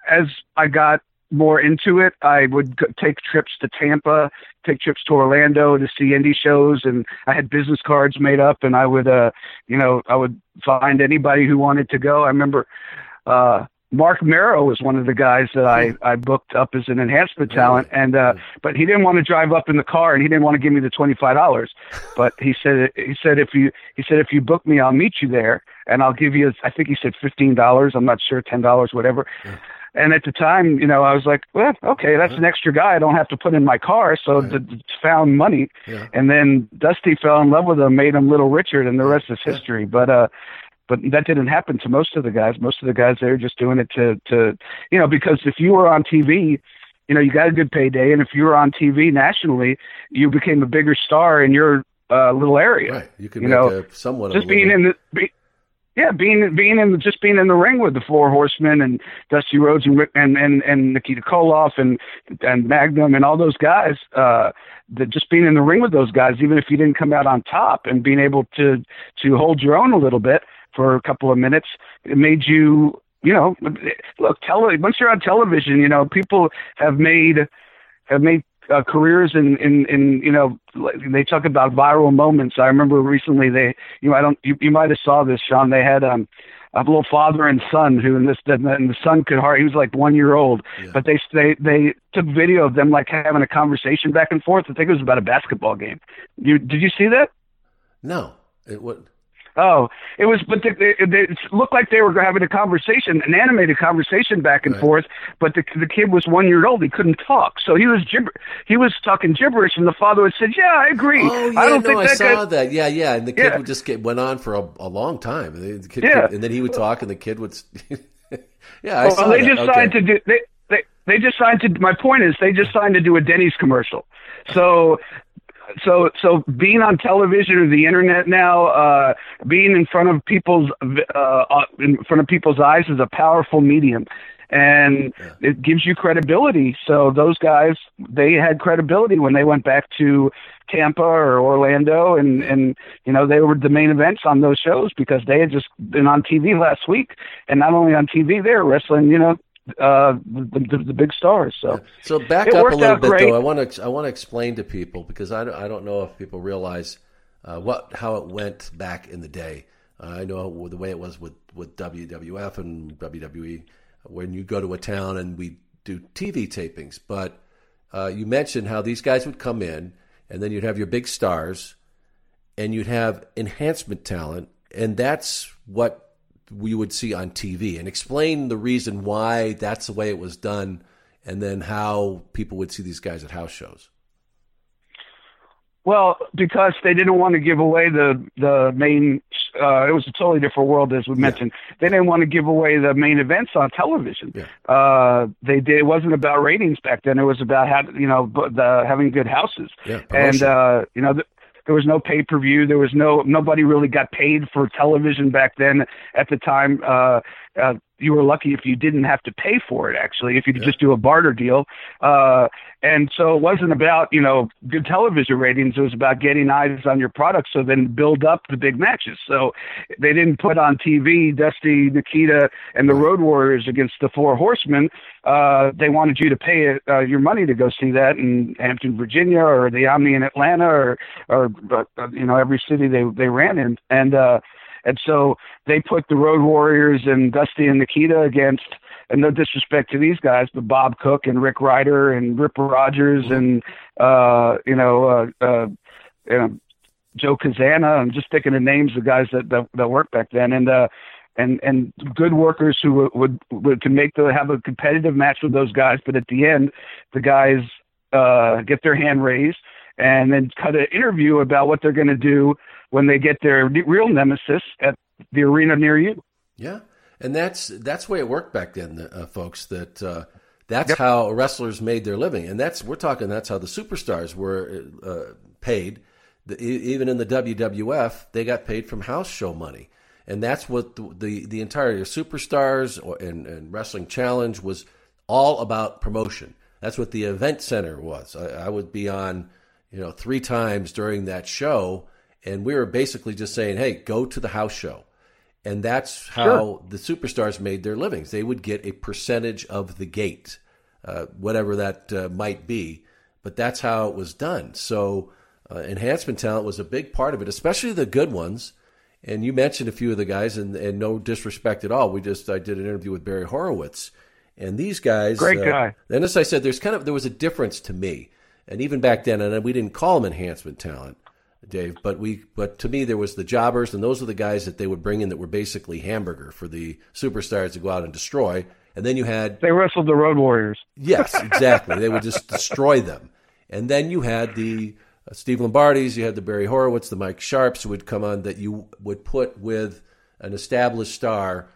as I got more into it, I would go, take trips to Tampa, take trips to Orlando to see indie shows, and I had business cards made up, and I would, uh, you know, I would find anybody who wanted to go. I remember uh, Mark Mero was one of the guys that I I booked up as an enhancement talent, and uh, but he didn't want to drive up in the car, and he didn't want to give me the twenty five dollars, but he said he said if you he said if you book me, I'll meet you there, and I'll give you I think he said fifteen dollars, I'm not sure, ten dollars, whatever. Yeah. And at the time, you know, I was like, well, okay, that's an extra guy I don't have to put in my car. So Right. found money. Yeah. And then Dusty fell in love with him, made him Little Richard, and the rest is history. But uh, but that didn't happen to most of the guys. Most of the guys they were just doing it to to you know because if you were on TV. You know, you got a good payday, and if you were on TV nationally, you became a bigger star in your uh, little area. Right, you could You make know, a somewhat of Just a being living. in the, be, yeah, being being in just being in the ring with the Four Horsemen and Dusty Rhodes and and and, and Nikita Koloff and and Magnum and all those guys. Uh, that just being in the ring with those guys, even if you didn't come out on top, and being able to to hold your own a little bit for a couple of minutes, it made you. You know, look, tele- once you're on television, you know, people have made have made uh, careers in, in, in, you know, they talk about viral moments. I remember recently they, you know, I don't, you, you might have saw this, Sean. They had, um, a little father and son who, and this, and the son could hardly, he was like one year old, but they, they, they took video of them like having a conversation back and forth. I think it was about a basketball game. You, did you see that? No, it would. Oh, it was, but they it looked like they were having a conversation, an animated conversation back and Right. forth. But the the kid was one year old; he couldn't talk, so he was gibber, he was talking gibberish, and the father had said, "Yeah, I agree. Oh yeah, I don't no, think I that saw guy." that. Yeah, yeah, and the kid Yeah. would just get went on for a, a long time. And the, the kid, Yeah. and then he would talk, and the kid would. s- yeah, I Well, saw they that. just okay. signed to do they, they they just signed to. My point is, they just signed to do a Denny's commercial. So. So, so being on television or the internet now, uh, being in front of people's, uh, uh, in front of people's eyes is a powerful medium, and it gives you credibility. So those guys, they had credibility when they went back to Tampa or Orlando, and and you know they were the main events on those shows because they had just been on TV last week, and not only on TV, they were wrestling, you know, uh, the, the, the big stars. So so back it up a little bit great. though. I want to I want to explain to people because I don't, I don't know if people realize uh, what how it went back in the day. Uh, I know the way it was with with WWF and WWE when you go to a town and we do TV tapings. But uh, you mentioned how these guys would come in and then you'd have your big stars and you'd have enhancement talent, and that's what we would see on TV. And explain the reason why that's the way it was done, and then how people would see these guys at house shows. Well, because they didn't want to give away the the main. Uh, it was a totally different world, as we mentioned. They didn't want to give away the main events on television. Uh, they did. It wasn't about ratings back then. It was about having you know the, having good houses. Yeah, and uh, you know. Th- there was no pay per view. There was no nobody really got paid for television back then. At the time, uh, uh, you were lucky if you didn't have to pay for it. Actually, if you could just do a barter deal. Uh, and so it wasn't about you know good television ratings. It was about getting eyes on your product, so then build up the big matches. So they didn't put on TV Dusty, Nikita, and the Road Warriors against the Four Horsemen. Uh, they wanted you to pay uh, your money to go see that in Hampton, Virginia, or the Omni in Atlanta, or or uh, you know every city they they ran in, and uh, and so they put the Road Warriors and Dusty and Nikita against. And no disrespect to these guys, but Bob Cook and Rick Ryder and Ripper Rogers and uh, you know uh, uh, you know, Joe Kazana. I'm just thinking of names of guys that that, that worked back then, and uh, and and good workers who would would, can make the have a competitive match with those guys. But at the end, the guys uh, get their hand raised and then cut an interview about what they're going to do when they get their real nemesis at the arena near you. Yeah, and that's that's the way it worked back then, uh, folks. That uh, that's how wrestlers made their living, and that's we're talking. That's how the superstars were uh, paid. The, even in the WWF, they got paid from house show money, and that's what the the, the entire superstars or, and, and wrestling challenge was all about promotion. That's what the event center was. I, I would be on, you know, three times during that show, and we were basically just saying, "Hey, go to the house show." And that's how Sure. the superstars made their livings. They would get a percentage of the gate, uh, whatever that uh, might be. But that's how it was done. So uh, enhancement talent was a big part of it, especially the good ones. And you mentioned a few of the guys, and, and no disrespect at all. We just I did an interview with Barry Horowitz, and these guys. Great uh, guy. And as I said, there's kind of there was a difference to me, and even back then, and we didn't call them enhancement talent. Dave. But we, but to me, there was the jobbers, and those are the guys that they would bring in that were basically hamburger for the superstars to go out and destroy. And then you had They wrestled the Road Warriors. yes, exactly. they would just destroy them. And then you had the uh, Steve Lombardis, you had the Barry Horowitz, the Mike Sharpes would come on that you would put with an established star,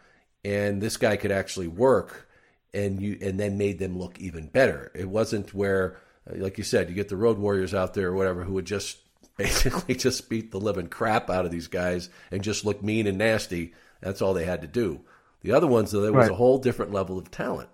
and this guy could actually work, and you and then made them look even better. It wasn't where, uh, like you said, you get the Road Warriors out there or whatever who would just basically just beat the living crap out of these guys and just look mean and nasty. That's all they had to do. The other ones, though, there was Right. a whole different level of talent.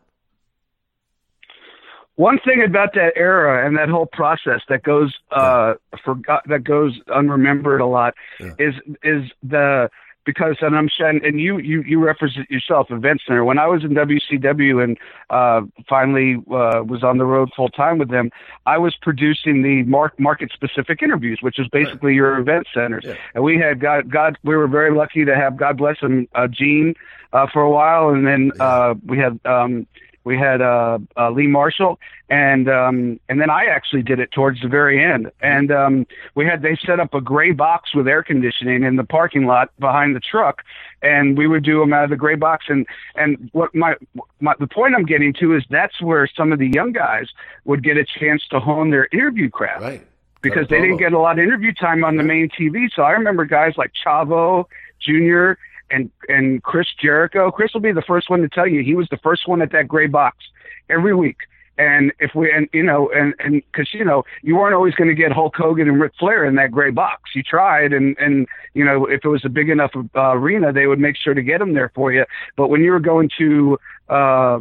One thing about that era and that whole process that goes uh forgot that goes unremembered a lot is is the because and I'm saying and you you you represent yourself event center when I was in WCW and uh finally uh was on the road full time with them I was producing the mark market specific interviews which is basically your event centers and we had God God we were very lucky to have God bless him uh Gene uh for a while. And then uh we had um we had uh, uh Lee Marshall and um and then I actually did it towards the very end. And um we had they set up a gray box with air conditioning in the parking lot behind the truck and we would do them out of the gray box. And and what my my the point I'm getting to is that's where some of the young guys would get a chance to hone their interview craft. Right. Because they didn't get a lot of interview time on the main TV so I remember guys like Chavo Jr and and Chris Jericho. Chris will be the first one to tell you he was the first one at that gray box every week. And if we and you know and and because you know you weren't always going to get Hulk Hogan and Ric Flair in that gray box. You tried, and and you know if it was a big enough uh, arena, they would make sure to get them there for you. But when you were going to uh,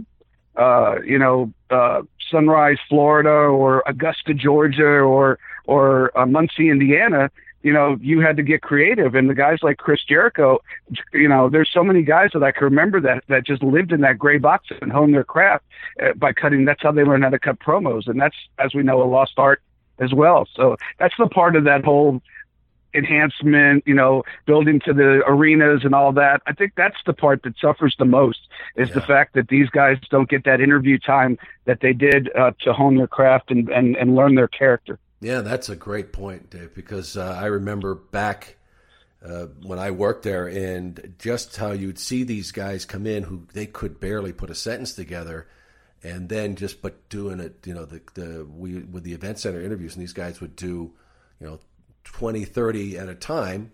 uh, you know uh, Sunrise, Florida, or Augusta, Georgia, or or uh, Muncie, Indiana, you know, you had to get creative. And the guys like Chris Jericho, you know, there's so many guys that I can remember that that just lived in that gray box and honed their craft uh, by cutting. That's how they learned how to cut promos, and that's, as we know, a lost art as well. So that's the part of that whole enhancement, you know, building to the arenas and all that. I think that's the part that suffers the most is yeah. the fact that these guys don't get that interview time that they did uh, to hone their craft and, and, and learn their character. Yeah, that's a great point, Dave, because uh, I remember back uh, when I worked there and just how you'd see these guys come in who they could barely put a sentence together. And then just but doing it, you know, the the we with the event center interviews, and these guys would do, you know, 20, 30 at a time,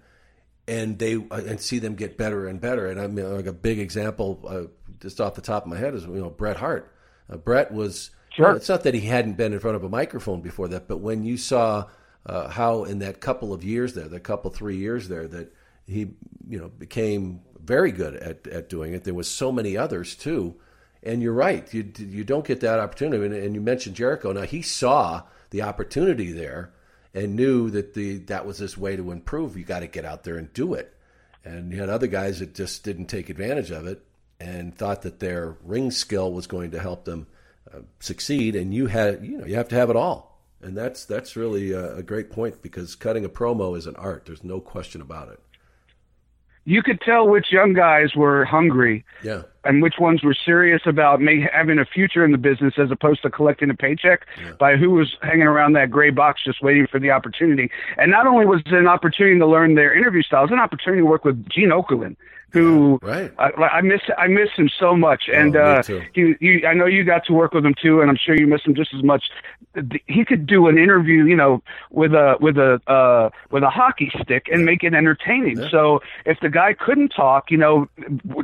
and they uh, and see them get better and better. And I mean, like a big example, uh, just off the top of my head, is you know Bret Hart. Uh, Bret was Sure. Know, it's not that he hadn't been in front of a microphone before that, but when you saw uh, how in that couple of years there, the couple three years there, that he you know became very good at, at doing it. There was so many others too, and you're right. You you don't get that opportunity. And, and you mentioned Jericho. Now he saw the opportunity there and knew that the that was his way to improve. You got to get out there and do it. And you had other guys that just didn't take advantage of it and thought that their ring skill was going to help them uh, succeed, and you had you know you have to have it all, and that's that's really a, a great point because cutting a promo is an art. There's no question about it you could tell which young guys were hungry yeah. And which ones were serious about may, having a future in the business as opposed to collecting a paycheck yeah. by who was hanging around that gray box just waiting for the opportunity. And not only was it an opportunity to learn their interview styles, an opportunity to work with Gene Okerlund, who right. I, I miss I miss him so much, oh, and uh, he, he I know you got to work with him too, and I'm sure you miss him just as much. He could do an interview, you know, with a with a uh, with a hockey stick and make it entertaining. Yeah. So if the guy couldn't talk, you know,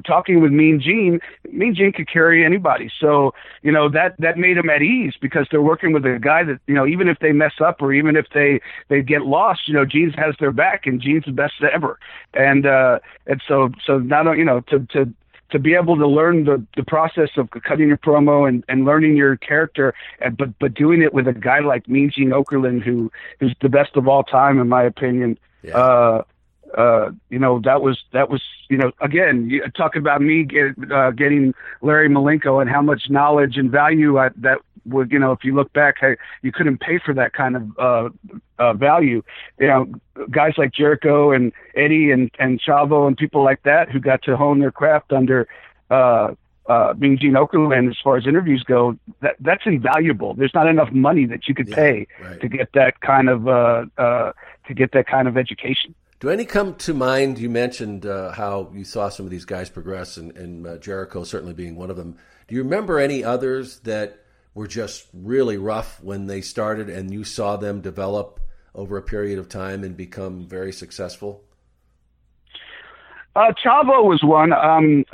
talking with Mean Gene, Mean Gene could carry anybody. So you know that that made him at ease because they're working with a guy that you know even if they mess up or even if they they get lost, you know, Gene has their back and Gene's the best ever, and uh, and so so not you know to to to be able to learn the the process of cutting your promo and and learning your character, and, but but doing it with a guy like Mean Gene Okerlund, who who's the best of all time in my opinion. Yeah. Uh, uh, you know that was that was you know again you, talking about me get, uh, getting Larry Malenko and how much knowledge and value I, that would you know if you look back I, you couldn't pay for that kind of uh, uh, value you know guys like Jericho and Eddie and and Chavo and people like that who got to hone their craft under uh, uh, being Gene Okerlund, as far as interviews go, that that's invaluable. There's not enough money that you could yeah, pay right. to get that kind of uh, uh, to get that kind of education. Do any come to mind? You mentioned uh, how you saw some of these guys progress, and, and uh, Jericho certainly being one of them. Do you remember any others that were just really rough when they started, and you saw them develop over a period of time and become very successful? Uh, Chavo was one. Um,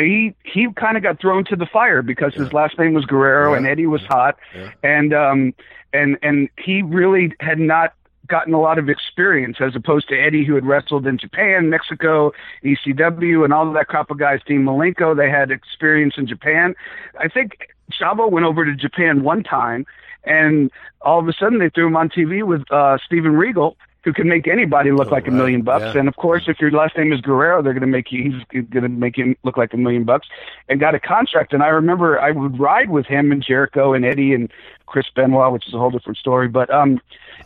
he he kind of got thrown to the fire because yeah. his last name was Guerrero, yeah. and Eddie was yeah. hot, and um, and and he really had not gotten a lot of experience as opposed to Eddie, who had wrestled in Japan, Mexico, ECW, and all of that crop of guys. Dean Malenko, they had experience in Japan. I think Chavo went over to Japan one time, and all of a sudden they threw him on TV with uh, Steven Regal, who can make anybody look oh, like right. a million bucks. Yeah. And of course, if your last name is Guerrero, they're going to make you. He's going to make him look like a million bucks. And got a contract. And I remember I would ride with him and Jericho and Eddie and Chris Benoit, which is a whole different story. But um,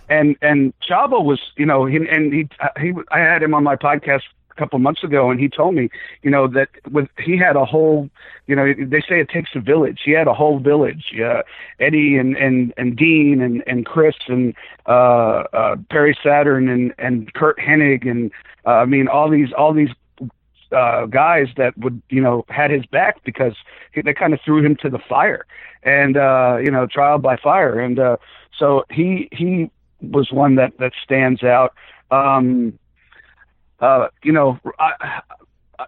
and and Chavo was, you know, he and he he I had him on my podcast couple months ago, and he told me, you know, that with he had a whole, you know, they say it takes a village. He had a whole village. Uh, Eddie and and and Dean and and Chris and uh, uh, Perry Saturn and and Curt Hennig and uh, I mean all these all these uh, guys that would, you know, had his back because he, they kind of threw him to the fire and, uh, you know, trial by fire. And, uh, so he, he was one that, that stands out. Um, uh, you know, I,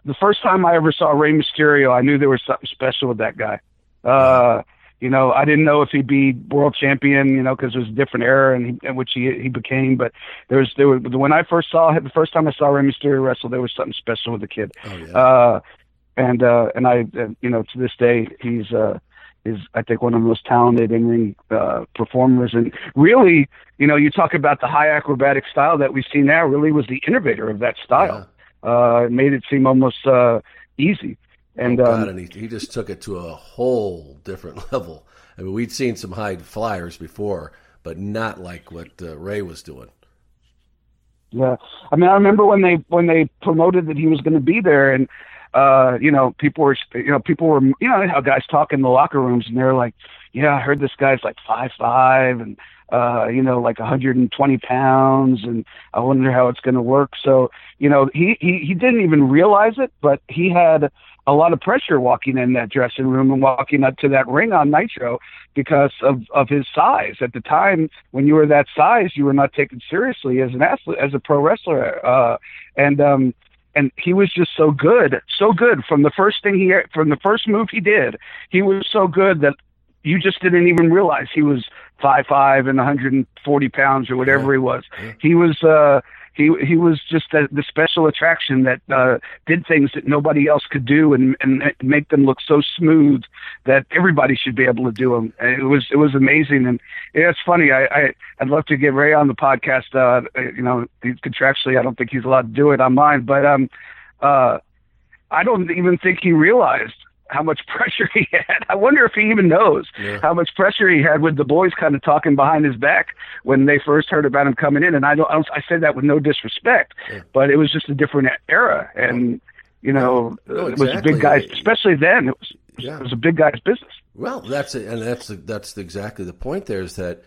the first time I ever saw Rey Mysterio, I knew there was something special with that guy. Uh, you know, I didn't know if he'd be world champion, you know, because it was a different era and in which he he became. But there was there was when I first saw him, the first time I saw Rey Mysterio wrestle, there was something special with the kid. Oh, yeah. Uh, and uh, and I, uh, you know, to this day, he's uh, is I think one of the most talented in ring uh, performers, and really, you know, you talk about the high acrobatic style that we see now. Really, was the innovator of that style. Yeah. Uh, it made it seem almost uh, easy. And, oh, God, um, and he, he just took it to a whole different level. I mean, we'd seen some high flyers before, but not like what uh, Rey was doing. Yeah, I mean, I remember when they when they promoted that he was going to be there, and uh, you know, people were, you know, people were, you know, how guys talk in the locker rooms, and they're like, yeah, I heard this guy's like five five, and uh, you know, like 120 pounds, and I wonder how it's going to work. So, you know, he he he didn't even realize it, but he had a lot of pressure walking in that dressing room and walking up to that ring on Nitro because of of his size. At the time, when you were that size, you were not taken seriously as an athlete, as a pro wrestler, uh, and um, and he was just so good, so good from the first thing he from the first move he did. He was so good that you just didn't even realize he was five five and 140 pounds or whatever yeah. he was. Yeah. He was uh he he was just the special attraction that uh, did things that nobody else could do and and make them look so smooth that everybody should be able to do them. And it was it was amazing, and yeah, it's funny. I, I I'd love to get Rey on the podcast. Uh, you know, contractually, I don't think he's allowed to do it on mine, but um, uh, I don't even think he realized how much pressure he had. I wonder if he even knows yeah. how much pressure he had with the boys kind of talking behind his back when they first heard about him coming in. And I don't, I, don't, I say that with no disrespect, yeah. but it was just a different era. And, you know, no, exactly. it was big guys, especially then. It was, yeah. it was a big guy's business. Well, that's it. And that's, that's exactly the point there is that,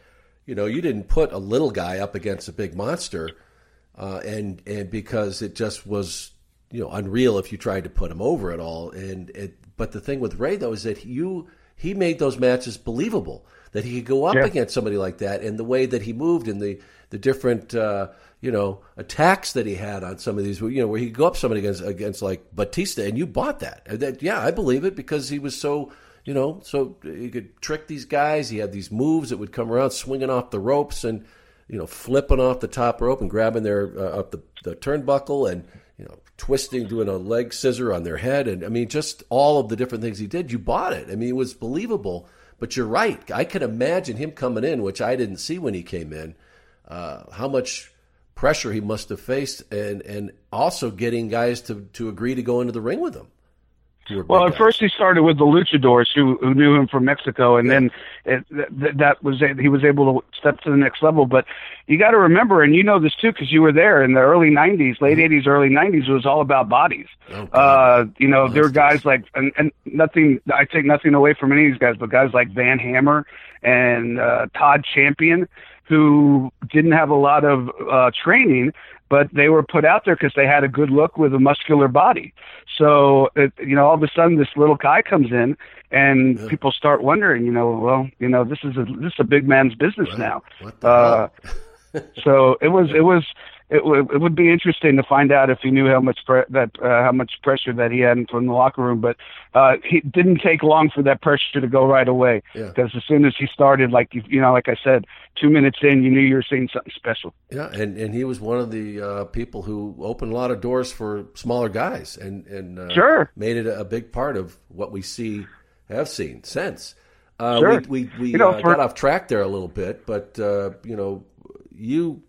you know, you didn't put a little guy up against a big monster. Uh, and, and because it just was, you know, unreal if you tried to put him over at all. And it, but the thing with Rey though is that you he made those matches believable. That he could go up yeah. against somebody like that, and the way that he moved, and the the different uh, you know attacks that he had on some of these, you know, where he could go up somebody against against like Batista, and you bought that. that yeah, I believe it because he was so you know so he could trick these guys. He had these moves that would come around swinging off the ropes and you know flipping off the top rope and grabbing their uh, up the, the turnbuckle and twisting, doing a leg scissor on their head, and I mean, just all of the different things he did. You bought it. I mean, it was believable. But you're right. I can imagine him coming in, which I didn't see when he came in. Uh, how much pressure he must have faced, and and also getting guys to to agree to go into the ring with him. Well, at first he started with the luchadors who, who knew him from Mexico, and yeah. then it, that, that was he was able to step to the next level. But you got to remember, and you know this too because you were there in the early '90s, late '80s, mm-hmm. early '90s. It was all about bodies. Oh, uh, you know, there were guys like, and, and nothing. I take nothing away from any of these guys, but guys like Van Hammer and uh, Todd Champion who didn't have a lot of uh, training, but they were put out there because they had a good look with a muscular body. So, it, you know, all of a sudden this little guy comes in, and yeah. people start wondering, you know, well, you know, this is a this is a big man's business right. now. Uh, so it was it was it, w- it would be interesting to find out if he knew how much pre- that uh, how much pressure that he had from the locker room. But uh, it didn't take long for that pressure to go right away because yeah. as soon as he started, like you, you know, like I said, two minutes in, you knew you were seeing something special. Yeah, and and he was one of the uh, people who opened a lot of doors for smaller guys, and and uh, sure made it a big part of what we see have seen since. Uh, sure. We we, we you know, uh, for... got off track there a little bit, but uh, you know, you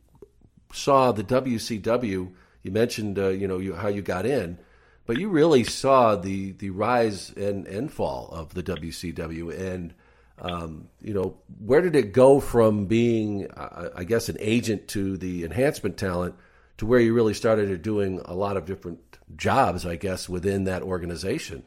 saw the WCW. You mentioned uh, you know you, how you got in, but you really saw the the rise and and fall of the WCW. And um, you know where did it go from being, uh, I guess, an agent to the enhancement talent to where you really started doing a lot of different jobs, I guess, within that organization.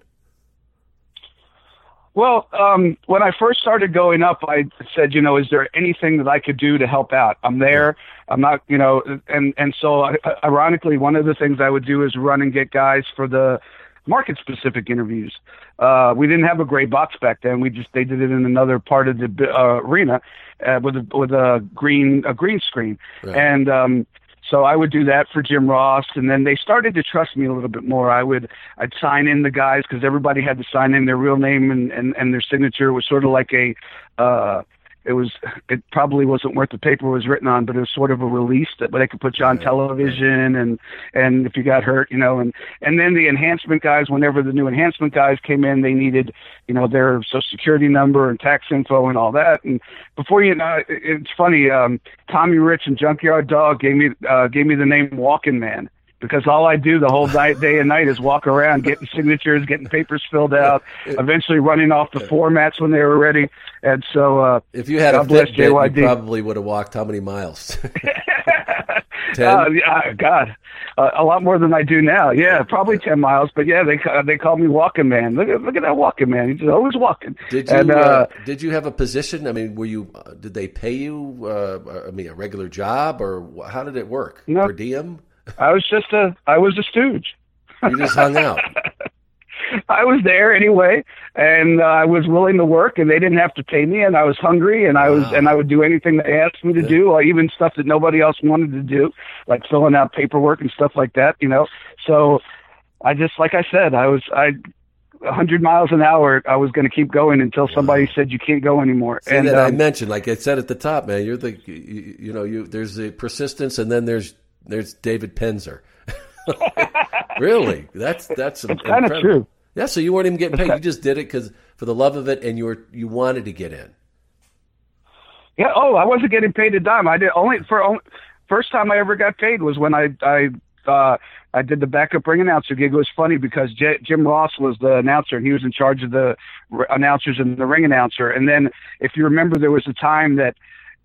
Well, um, when I first started going up, I said, you know, is there anything that I could do to help out? I'm there. I'm not, you know, and and so uh, ironically, one of the things I would do is run and get guys for the market specific interviews. Uh, we didn't have a gray box back then. We just they did it in another part of the uh, arena uh, with a with a green a green screen, right. and um, so I would do that for Jim Ross, and then they started to trust me a little bit more. I would I'd sign in the guys because everybody had to sign in their real name and, and and their signature. It was sort of like a uh, it was it probably wasn't worth the paper it was written on, but it was sort of a release that they could put you on television and and if you got hurt, you know, and and then the enhancement guys, whenever the new enhancement guys came in, they needed you know their social security number and tax info and all that. And before you know, it, it's funny. Um, Tommy Rich and Junkyard Dog gave me uh, gave me the name Walking Man because all I do the whole night, day and night is walk around getting signatures, getting papers filled out, eventually running off the formats when they were ready. And so, uh, if you had God a Fitbit, you probably would have walked how many miles? Ten. Uh, God, uh, a lot more than I do now. Yeah, probably ten miles. But yeah, they they call me Walking Man. Look at look at that Walking Man. He's always walking. Did you And, uh, uh, did you have a position? I mean, were you? Uh, did they pay you? Uh, I mean, a regular job, or how did it work? No. Per diem? I was just a I was a stooge. You just hung out. I was there anyway, and uh, I was willing to work, and they didn't have to pay me, and I was hungry, and I was, and I would do anything they asked me to do, or even stuff that nobody else wanted to do, like filling out paperwork and stuff like that, you know. So, I just, like I said, I was, I, a hundred miles an hour, I was going to keep going until somebody said you can't go anymore. See, and that I um, mentioned, like I said at the top, man, you're the, you, you know, you there's the persistence, and then there's there's David Penzer. really, that's that's It's kinda true. Yeah, so you weren't even getting paid; you just did it because for the love of it, and you were you wanted to get in. Yeah. Oh, I wasn't getting paid a dime. I did only for only, first time I ever got paid was when I I uh, I did the backup ring announcer gig. It was funny because J- Jim Ross was the announcer and he was in charge of the r- announcers and the ring announcer. And then if you remember, there was a time that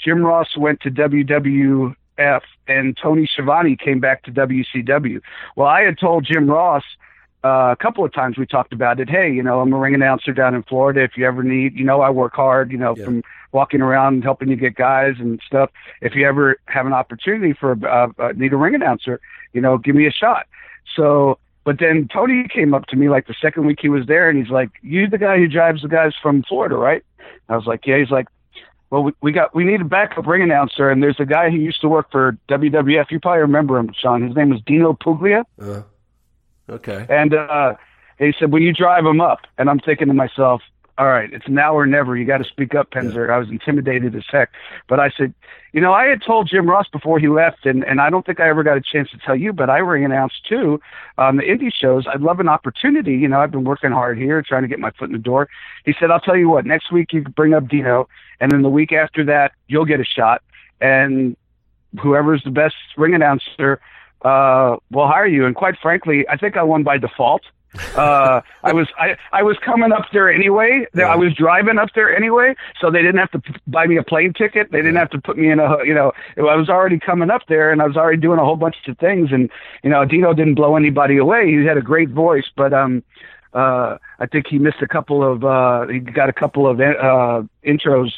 Jim Ross went to WWF and Tony Schiavone came back to WCW. Well, I had told Jim Ross uh, a couple of times we talked about it. Hey, you know, I'm a ring announcer down in Florida. If you ever need, you know, I work hard, you know, from walking around and helping you get guys and stuff. If you ever have an opportunity for, uh, uh, need a ring announcer, you know, give me a shot. So, but then Tony came up to me like the second week he was there and he's like, you the guy who drives the guys from Florida, right? I was like, yeah. He's like, well, we, we got, we need a backup ring announcer. And there's a guy who used to work for WWF. You probably remember him, Sean. His name was Dino Puglia. Uh, okay. And uh, he said, "Will you drive him up?" And I'm thinking to myself, "All right, it's now or never. You got to speak up, Penzer." I was intimidated as heck, but I said, "You know, I had told Jim Ross before he left, and and I don't think I ever got a chance to tell you, but I ring announced too on the indie shows. I'd love an opportunity. You know, I've been working hard here, trying to get my foot in the door." He said, "I'll tell you what. Next week you can bring up Dino, and then the week after that you'll get a shot, and whoever's the best ring announcer." Uh, will hire you. And quite frankly, I think I won by default. uh, I was I, I was coming up there anyway. I was driving up there anyway, so they didn't have to p- buy me a plane ticket. They didn't have to put me in a you know. I was already coming up there, and I was already doing a whole bunch of things. And you know, Dino didn't blow anybody away. He had a great voice, but um, uh, I think he missed a couple of uh, he got a couple of uh, intros.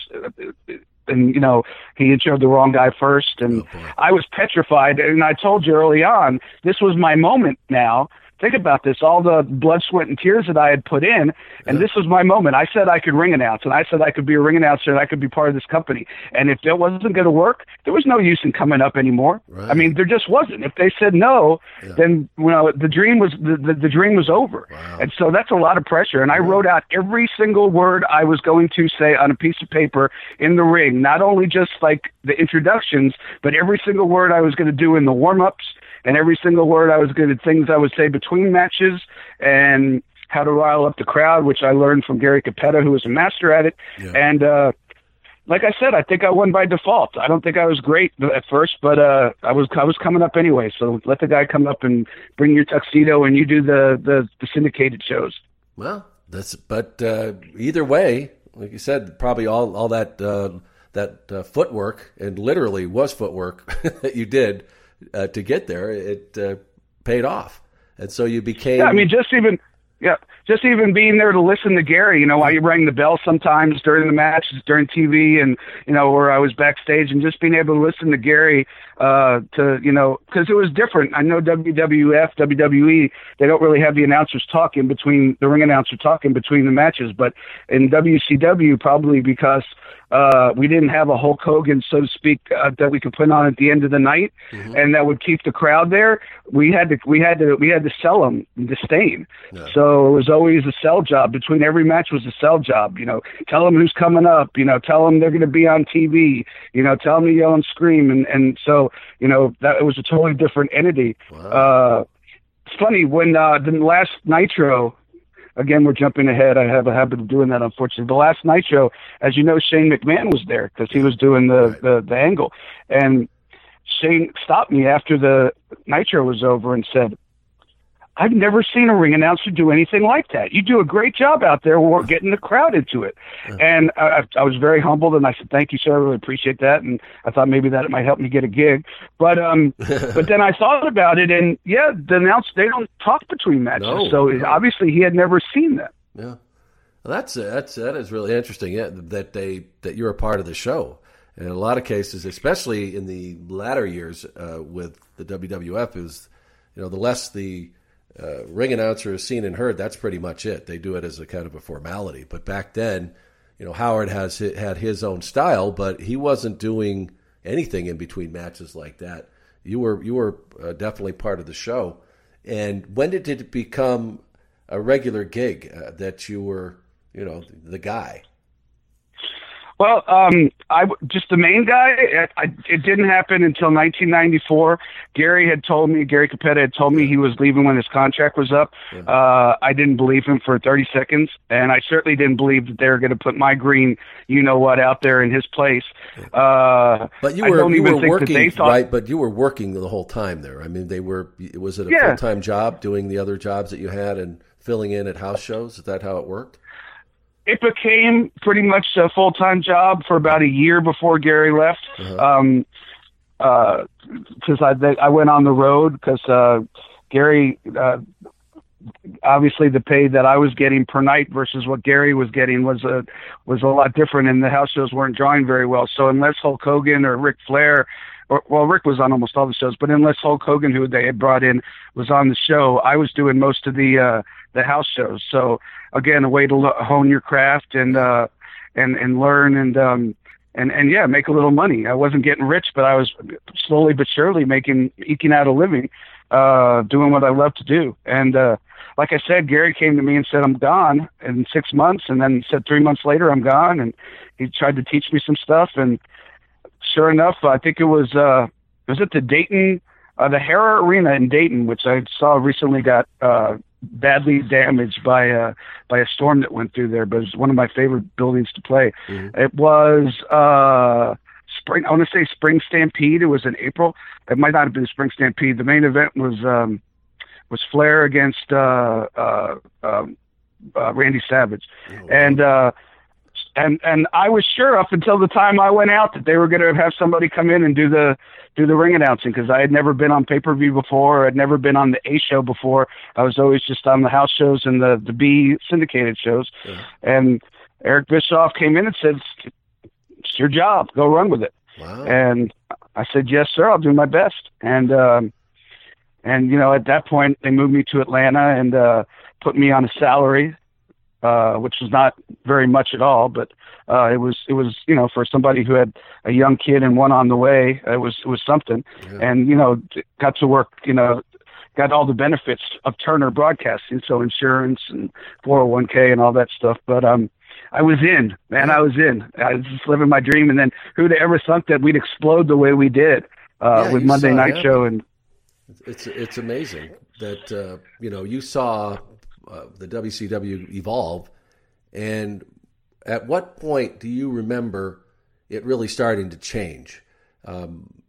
And you know he introed the wrong guy first, and oh, I was petrified. And I told you early on, this was my moment. Now think about this: all the blood, sweat, and tears that I had put in, and this was my moment. I said I could ring announce, and I said I could be a ring announcer, and I could be part of this company. And if it wasn't going to work, there was no use in coming up anymore. I mean, there just wasn't. If they said no, then you know the dream was the, the, the dream was over. And so that's a lot of pressure. And I wrote out every single word I was going to say on a piece of paper in the ring, not only just like the introductions, but every single word I was going to do in the warm ups and every single word I was good at things I would say between matches and how to rile up the crowd, which I learned from Gary Cappetta, who was a master at it. And uh, like I said, I think I won by default. I don't think I was great at first, but uh, I was I was coming up anyway. So let the guy come up and bring your tuxedo, and you do the the, the syndicated shows. Well, that's but uh, either way, like you said, probably all all that uh, that uh, footwork and literally was footwork that you did uh, to get there. It uh, paid off, and so you became. Yeah, I mean, just even yeah, just even being there to listen to Gary. You know, while you rang the bell sometimes during the matches, during TV, and you know where I was backstage, and just being able to listen to Gary uh, to you know because it was different. I know WWF, WWE, they don't really have the announcers talking between the ring announcer talking between the matches, but in WCW probably because uh, we didn't have a Hulk Hogan, so to speak, uh, that we could put on at the end of the night, and that would keep the crowd there. We had to, we had to, we had to sell them disdain. So So it was always a sell job. Between every match was a sell job. You know, tell them who's coming up. You know, tell them they're going to be on TV. You know, tell them to yell and scream. And and so you know that it was a totally different entity. Wow. Uh, it's funny when uh, the last Nitro. Again, we're jumping ahead. I have a habit of doing that, unfortunately. The last night show, as you know, Shane McMahon was there because he was doing the, the the angle, and Shane stopped me after the night show was over and said, I've never seen a ring announcer do anything like that. You do a great job out there getting the crowd into it. And I, I was very humbled, and I said, "Thank you, sir. I really appreciate that." And I thought maybe that it might help me get a gig. But um, but then I thought about it, and yeah, the announce they don't talk between matches, No, so no. obviously he had never seen that. Yeah, well, that's that's that is really interesting. Yeah, that they that you're a part of the show. And in a lot of cases, especially in the latter years uh, with the WWF, is you know the less the uh, ring announcer is seen and heard, that's pretty much it. They do it as a kind of a formality. But back then, you know, Howard has had his own style, but he wasn't doing anything in between matches like that. You were you were uh, definitely part of the show. And when did it become a regular gig uh, that you were, you know, the guy? Well, um, I just the main guy. It, I, it didn't happen until 1994. Gary had told me, Gary Cappetta had told me he was leaving when his contract was up. Uh, I didn't believe him for 30 seconds, and I certainly didn't believe that they were going to put my green, you know what, out there in his place. Uh, But you were you were working thought, right, but you were working the whole time there. I mean, they were. Was it a Yeah. full time job doing the other jobs that you had and filling in at house shows? Is that how it worked? It became pretty much a full time job for about a year before Gary left. Um, because I I went on the road because uh, Gary uh, obviously the pay that I was getting per night versus what Gary was getting was a was a lot different, and the house shows weren't drawing very well. So unless Hulk Hogan or Ric Flair, or well, Rick was on almost all the shows, but unless Hulk Hogan, who they had brought in, was on the show, I was doing most of the uh, the house shows. So again, a way to lo- hone your craft and uh, and and learn and um, and and yeah, make a little money. I wasn't getting rich, but I was slowly but surely making eking out a living, uh, doing what I love to do. And uh, like I said, Gary came to me and said I'm gone in six months, and then said three months later I'm gone, and he tried to teach me some stuff. And sure enough, I think it was uh, was it the Dayton, uh, the Hara Arena in Dayton, which I saw recently got uh, badly damaged by uh, by a storm that went through there. But it's one of my favorite buildings to play. It was uh, spring. I want to say Spring Stampede. It was in April. It might not have been Spring Stampede. The main event was um, was Flair against uh, uh, um, uh, Randy Savage, and uh, and and I was sure up until the time I went out that they were going to have somebody come in and do the do the ring announcing because I had never been on pay per view before. I'd never been on the A show before. I was always just on the house shows and the the B syndicated shows. And Eric Bischoff came in and said, "It's your job. Go run with it." Wow. And I said, "Yes, sir. I'll do my best." And um, and you know, at that point, they moved me to Atlanta and uh, put me on a salary, uh, which was not very much at all, but uh, it was it was you know for somebody who had a young kid and one on the way, it was it was something. And you know, got to work. You know, got all the benefits of Turner Broadcasting, so insurance and 401k and all that stuff. But um, I was in, man, I was in. I was just living my dream. And then who'd ever thunk that we'd explode the way we did uh, Yeah, with Monday Night. Show and It's it's amazing that uh, you know you saw uh, the WCW evolve, and at what point do you remember it really starting to change? Um,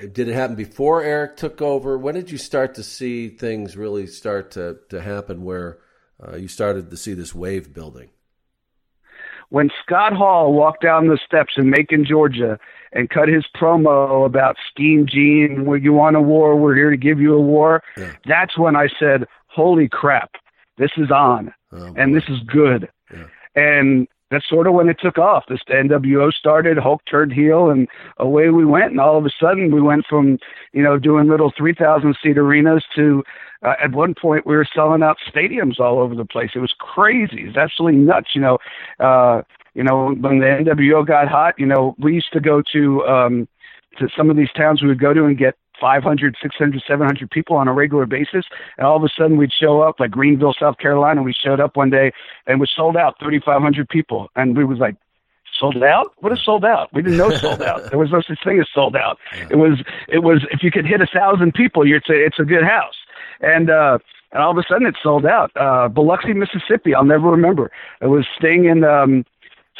did it happen before Eric took over? When did you start to see things really start to, to happen where uh, you started to see this wave building? when Scott Hall walked down the steps in Macon, Georgia, and cut his promo about Steam Gene, where you want a war, we're here to give you a war. That's when I said, "Holy crap, this is on, and this is good." And that's sort of when it took off. This NWO started, Hulk turned heel, and away we went. And all of a sudden, we went from you know doing little three thousand seat arenas to uh, at one point we were selling out stadiums all over the place. It was crazy. It's absolutely nuts. You know, uh, you know when the NWO got hot, you know we used to go to um, to some of these towns we would go to and get 500, 600, 700 people on a regular basis. And all of a sudden we'd show up like Greenville, South Carolina. We showed up one day and we sold out 3,500 people. And we was like, sold out? What is sold out? We didn't know sold out. There was no such thing as sold out. It was, it was, if you could hit a thousand people, you'd say it's a good house. And, uh, and all of a sudden it sold out. Uh, Biloxi, Mississippi, I'll never remember. It was staying in, um,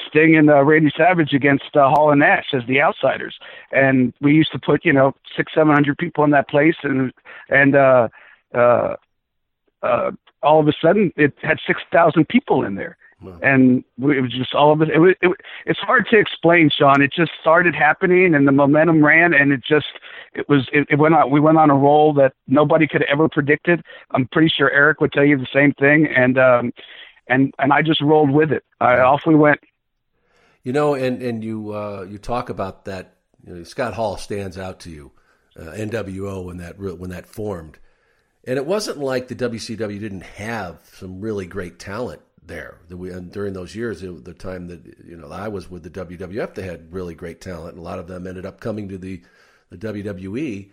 Sting and uh, Randy Savage against uh, Hall and Nash as the outsiders, and we used to put you know six seven hundred people in that place, and and uh, uh, uh, all of a sudden it had six thousand people in there, wow. and it was just all of it. It, was, it. It's hard to explain, Sean. It just started happening, and the momentum ran, and it just it was it, it went on. We went on a roll that nobody could ever predicted. I'm pretty sure Eric would tell you the same thing, and um, and and I just rolled with it. I, off we went. You know, and and you uh, you talk about that. You know, Scott Hall stands out to you, uh, NWO when that when that formed, and it wasn't like the WCW didn't have some really great talent there. During those years, the time that you know I was with the WWF, they had really great talent, and a lot of them ended up coming to the the WWE.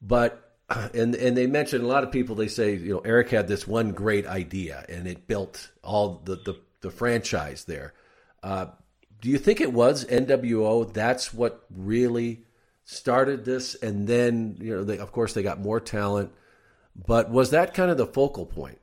But and and they mentioned a lot of people. They say you know Eric had this one great idea, and it built all the the, the franchise there. Uh, do you think it was NWO? That's what really started this, and then you know, they, of course, they got more talent. But was that kind of the focal point?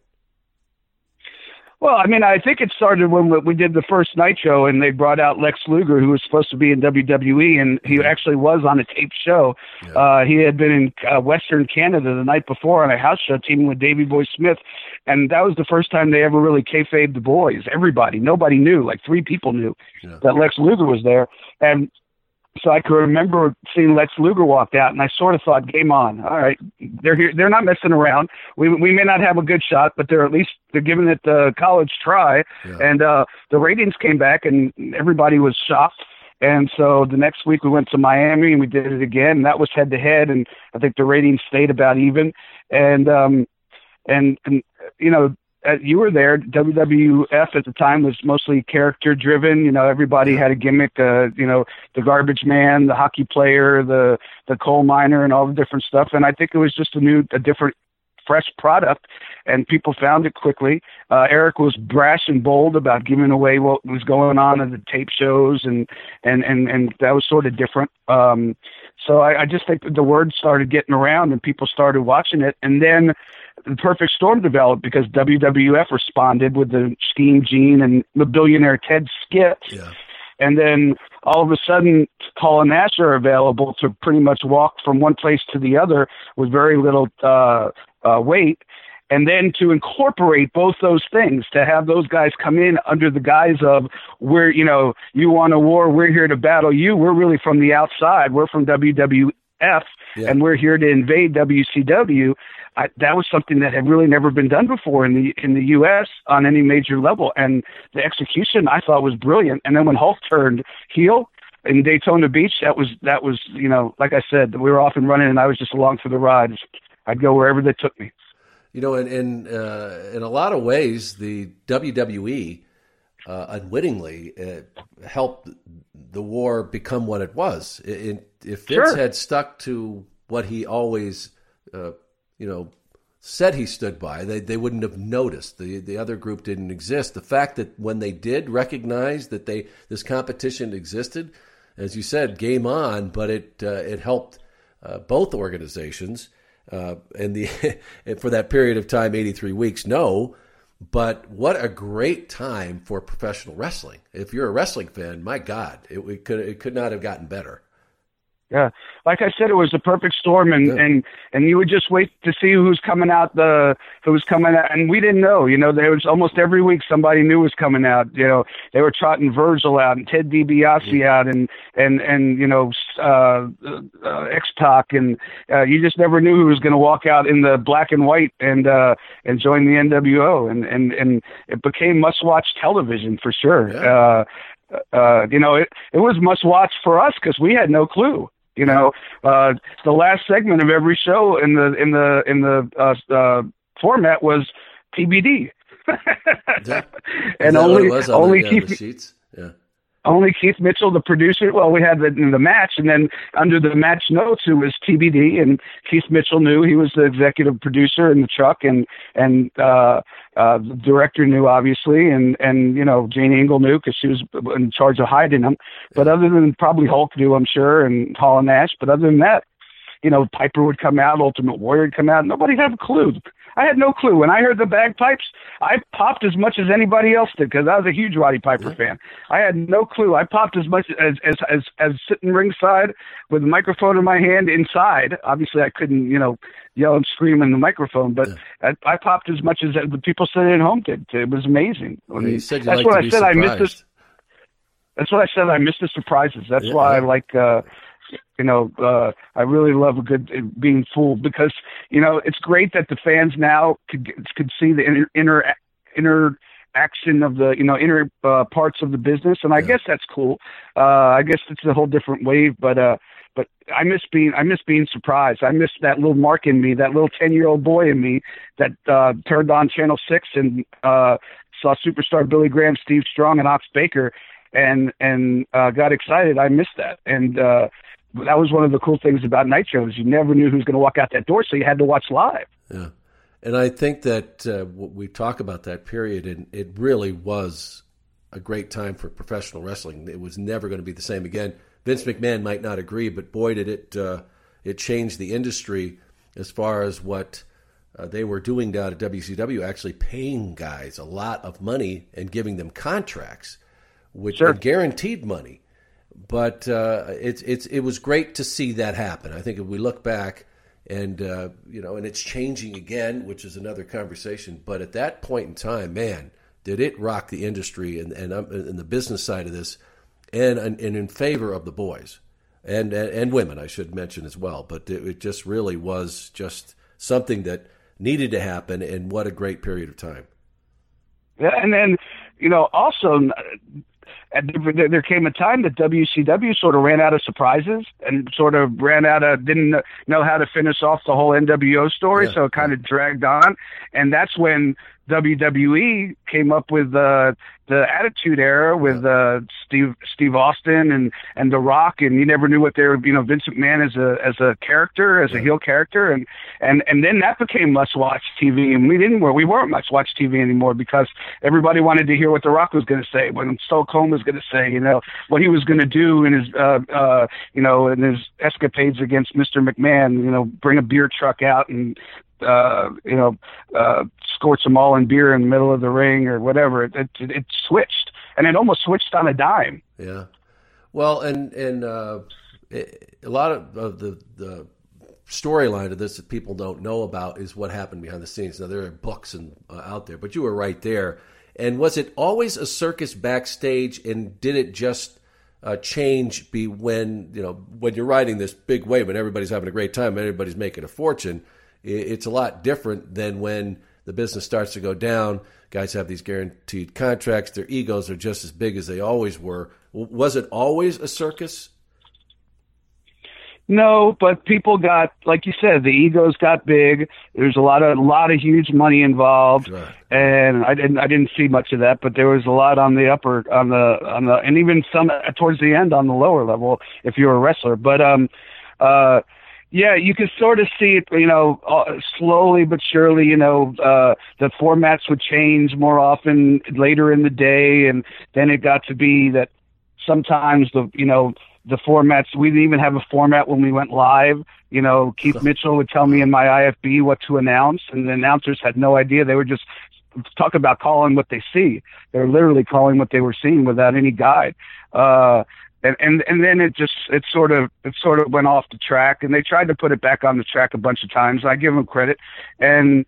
Well, I mean, I think it started when we did the first Nitro show, and they brought out Lex Luger, who was supposed to be in WWE, and he actually was on a taped show. Yeah. Uh, he had been in uh, Western Canada the night before on a house show, teaming with Davey Boy Smith, and that was the first time they ever really kayfabed the boys. Everybody, nobody knew, like three people knew yeah. that Lex Luger was there, and so I could remember seeing Lex Luger walk out, and I sort of thought, "Game on! All right, they're here. They're not messing around. We we may not have a good shot, but they're at least they're giving it the college try." Yeah. And uh, the ratings came back, and everybody was shocked. And so the next week we went to Miami and we did it again. And that was head to head, and I think the ratings stayed about even. And um, and and you know uh, you were there. WWF at the time was mostly character driven. You know, everybody had a gimmick. Uh, you know, the garbage man, the hockey player, the the coal miner, and all the different stuff. And I think it was just a new, a different, fresh product, and people found it quickly. Uh, Eric was brash and bold about giving away what was going on at the tape shows, and and and and that was sort of different. Um, so I, I just think the word started getting around, and people started watching it, and then the perfect storm developed because WWF responded with the Scheme Gene and the billionaire Ted skit. Yeah. And then all of a sudden, Hall and Nash are available to pretty much walk from one place to the other with very little uh, uh, weight. And then to incorporate both those things, to have those guys come in under the guise of, we're, you know, you want a war, we're here to battle you. We're really from the outside. We're from WWF, yeah. and we're here to invade WCW. I, that was something that had really never been done before in the in the U.S. on any major level, and the execution I thought was brilliant. And then when Hulk turned heel in Daytona Beach, that was that was you know like I said, we were off and running, and I was just along for the ride. I'd go wherever they took me. You know, in in, uh, in a lot of ways, the WWE uh, unwittingly uh, helped the war become what it was. It, if Vince sure. had stuck to what he always uh, you know, said he stood by, they, they wouldn't have noticed. The the other group didn't exist. The fact that when they did recognize that they this competition existed, as you said, game on. But it uh, it helped uh, both organizations, uh, and the for that period of time, eighty three weeks. No, but what a great time for professional wrestling. If you're a wrestling fan, my God, it, it could it could not have gotten better. Yeah, like I said, it was a perfect storm, and yeah. and and you would just wait to see who's coming out the who was coming out, and we didn't know. You know, there was almost every week somebody new was coming out. You know, they were trotting Virgil out and Ted DiBiase yeah. out, and and and you know, uh, uh, X Pac, and uh, you just never knew who was going to walk out in the black and white and uh, and join the NWO, and and and it became must watch television for sure. Yeah. Uh, uh, you know, it it was must watch for us because we had no clue. You know, uh, the last segment of every show in the in the in the uh, uh, format was TBD, and only only the, yeah, sheets. Only Keith Mitchell, the producer. Well, we had the, the match, and then under the match notes, it was TBD, and Keith Mitchell knew he was the executive producer in the truck, and and uh, uh, the director knew obviously, and and you know Jane Engel knew because she was in charge of hiding them. But other than probably Hulk knew, I'm sure, and Hall and Nash. But other than that, you know, Piper would come out, Ultimate Warrior would come out. Nobody had a clue. I had no clue. When I heard the bagpipes, I popped as much as anybody else did because I was a huge Roddy Piper yeah. fan. I had no clue. I popped as much as as as, as sitting ringside with a microphone in my hand inside. Obviously, I couldn't, you know, yell and scream in the microphone, but yeah. I, I popped as much as the people sitting at home did. It was amazing. Well, you said you that's what I said. Surprised. I missed this. That's what I said. I missed the surprises. That's yeah, why I like. uh you know, uh, I really love a good uh, being fooled because you know it's great that the fans now could could see the inner inner, inner action of the you know inner uh, parts of the business, and I yeah. guess that's cool. Uh, I guess it's a whole different wave, but uh, but I miss being I miss being surprised. I miss that little mark in me, that little ten year old boy in me that uh, turned on Channel Six and uh, saw superstar Billy Graham, Steve Strong, and Ox Baker, and and uh, got excited. I miss that, and uh, that was one of the cool things about Nitro shows. you never knew who was going to walk out that door, so you had to watch live. Yeah, and I think that uh, we talk about that period, and it really was a great time for professional wrestling. It was never going to be the same again. Vince McMahon might not agree, but boy, did it uh, it changed the industry as far as what. Uh, they were doing down at WCW, actually paying guys a lot of money and giving them contracts, which sure. guaranteed money but uh, it's it's it was great to see that happen. I think if we look back and uh, you know, and it's changing again, which is another conversation. But at that point in time, man, did it rock the industry and and, and the business side of this, and, and and in favor of the boys and and, and women, I should mention as well. But it, it just really was just something that needed to happen, and what a great period of time. Yeah, and then you know also and there came a time that WCW sort of ran out of surprises and sort of ran out of didn't know how to finish off the whole NWO story, yeah. so it kind of dragged on, and that's when WWE came up with the the Attitude Era with uh, Steve Steve Austin and and The Rock, and you never knew what they were. You know, Vince McMahon as a as a character, as a heel character, and and and then that became must watch TV, and we didn't we weren't must watch TV anymore because everybody wanted to hear what The Rock was going to say, what Stone Cold was going to say, you know, what he was going to do in his uh uh you know in his escapades against Mr. McMahon, you know, bring a beer truck out and uh, you know, uh, squirt some all in beer in the middle of the ring or whatever. It, it, it switched, and it almost switched on a dime. Yeah. Well, and and uh, it, a lot of, of the the storyline of this that people don't know about is what happened behind the scenes. Now there are books and uh, out there, but you were right there. And was it always a circus backstage? And did it just uh, change be when you know when you're riding this big wave and everybody's having a great time, and everybody's making a fortune? It's a lot different than when the business starts to go down. Guys have these guaranteed contracts. Their egos are just as big as they always were. Was it always a circus? No, but people got, like you said, the egos got big. There's a lot of a lot of huge money involved, right. and I didn't I didn't see much of that, but there was a lot on the upper on the on the and even some towards the end on the lower level if you're a wrestler. But um, uh, yeah, you could sort of see it, you know, uh, slowly but surely, you know, uh, the formats would change more often later in the day. And then it got to be that sometimes the, you know, the formats, we didn't even have a format when we went live. You know, Keith Mitchell would tell me in my IFB what to announce, and the announcers had no idea. They were just talk about calling what they see. They're literally calling what they were seeing without any guide. Uh, and and and then it just it sort of it sort of went off the track. And they tried to put it back on the track a bunch of times. I give them credit. And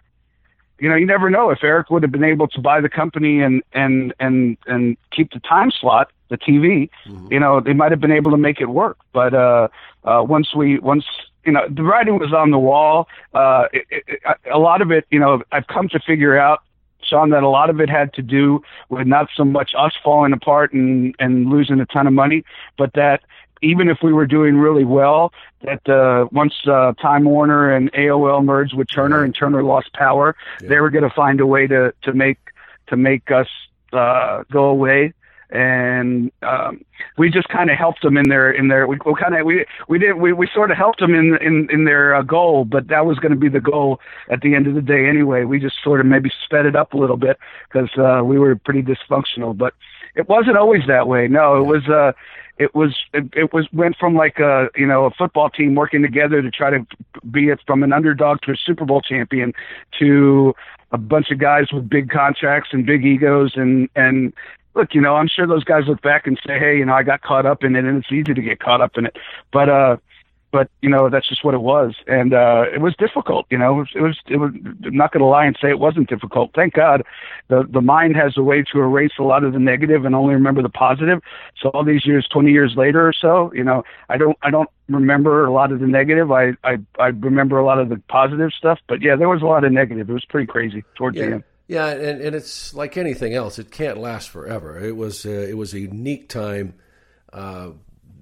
you know you never know if eric would have been able to buy the company and and and and keep the time slot the tv mm-hmm. you know they might have been able to make it work. But uh uh once we once you know the writing was on the wall. Uh it, it, a lot of it you know i've come to figure out Sean, that a lot of it had to do with not so much us falling apart and, and losing a ton of money, but that even if we were doing really well, that uh, once uh, Time Warner and AOL merged with Turner and Turner lost power, yeah. they were going to find a way to to make to make us uh, go away. And um, we just kind of helped them in their in their we, we kind of we we did we, we sort of helped them in in in their uh, goal, but that was going to be the goal at the end of the day anyway. We just sort of maybe sped it up a little bit because uh, we were pretty dysfunctional, but it wasn't always that way. No, it was uh it was it, it was went from like a you know a football team working together to try to be it from an underdog to a Super Bowl champion to a bunch of guys with big contracts and big egos and and look, you know, I'm sure those guys look back and say, hey, you know, I got caught up in it, and it's easy to get caught up in it. But uh, but you know, that's just what it was, and uh, it was difficult. You know, it was, it was. I'm not going to lie and say it wasn't difficult. Thank God, the the mind has a way to erase a lot of the negative and only remember the positive. So all these years, 20 years later or so, you know, I don't I don't remember a lot of the negative. I I I remember a lot of the positive stuff. But yeah, there was a lot of negative. It was pretty crazy towards yeah. the end. Yeah, and, and it's like anything else; it can't last forever. It was uh, it was a unique time uh,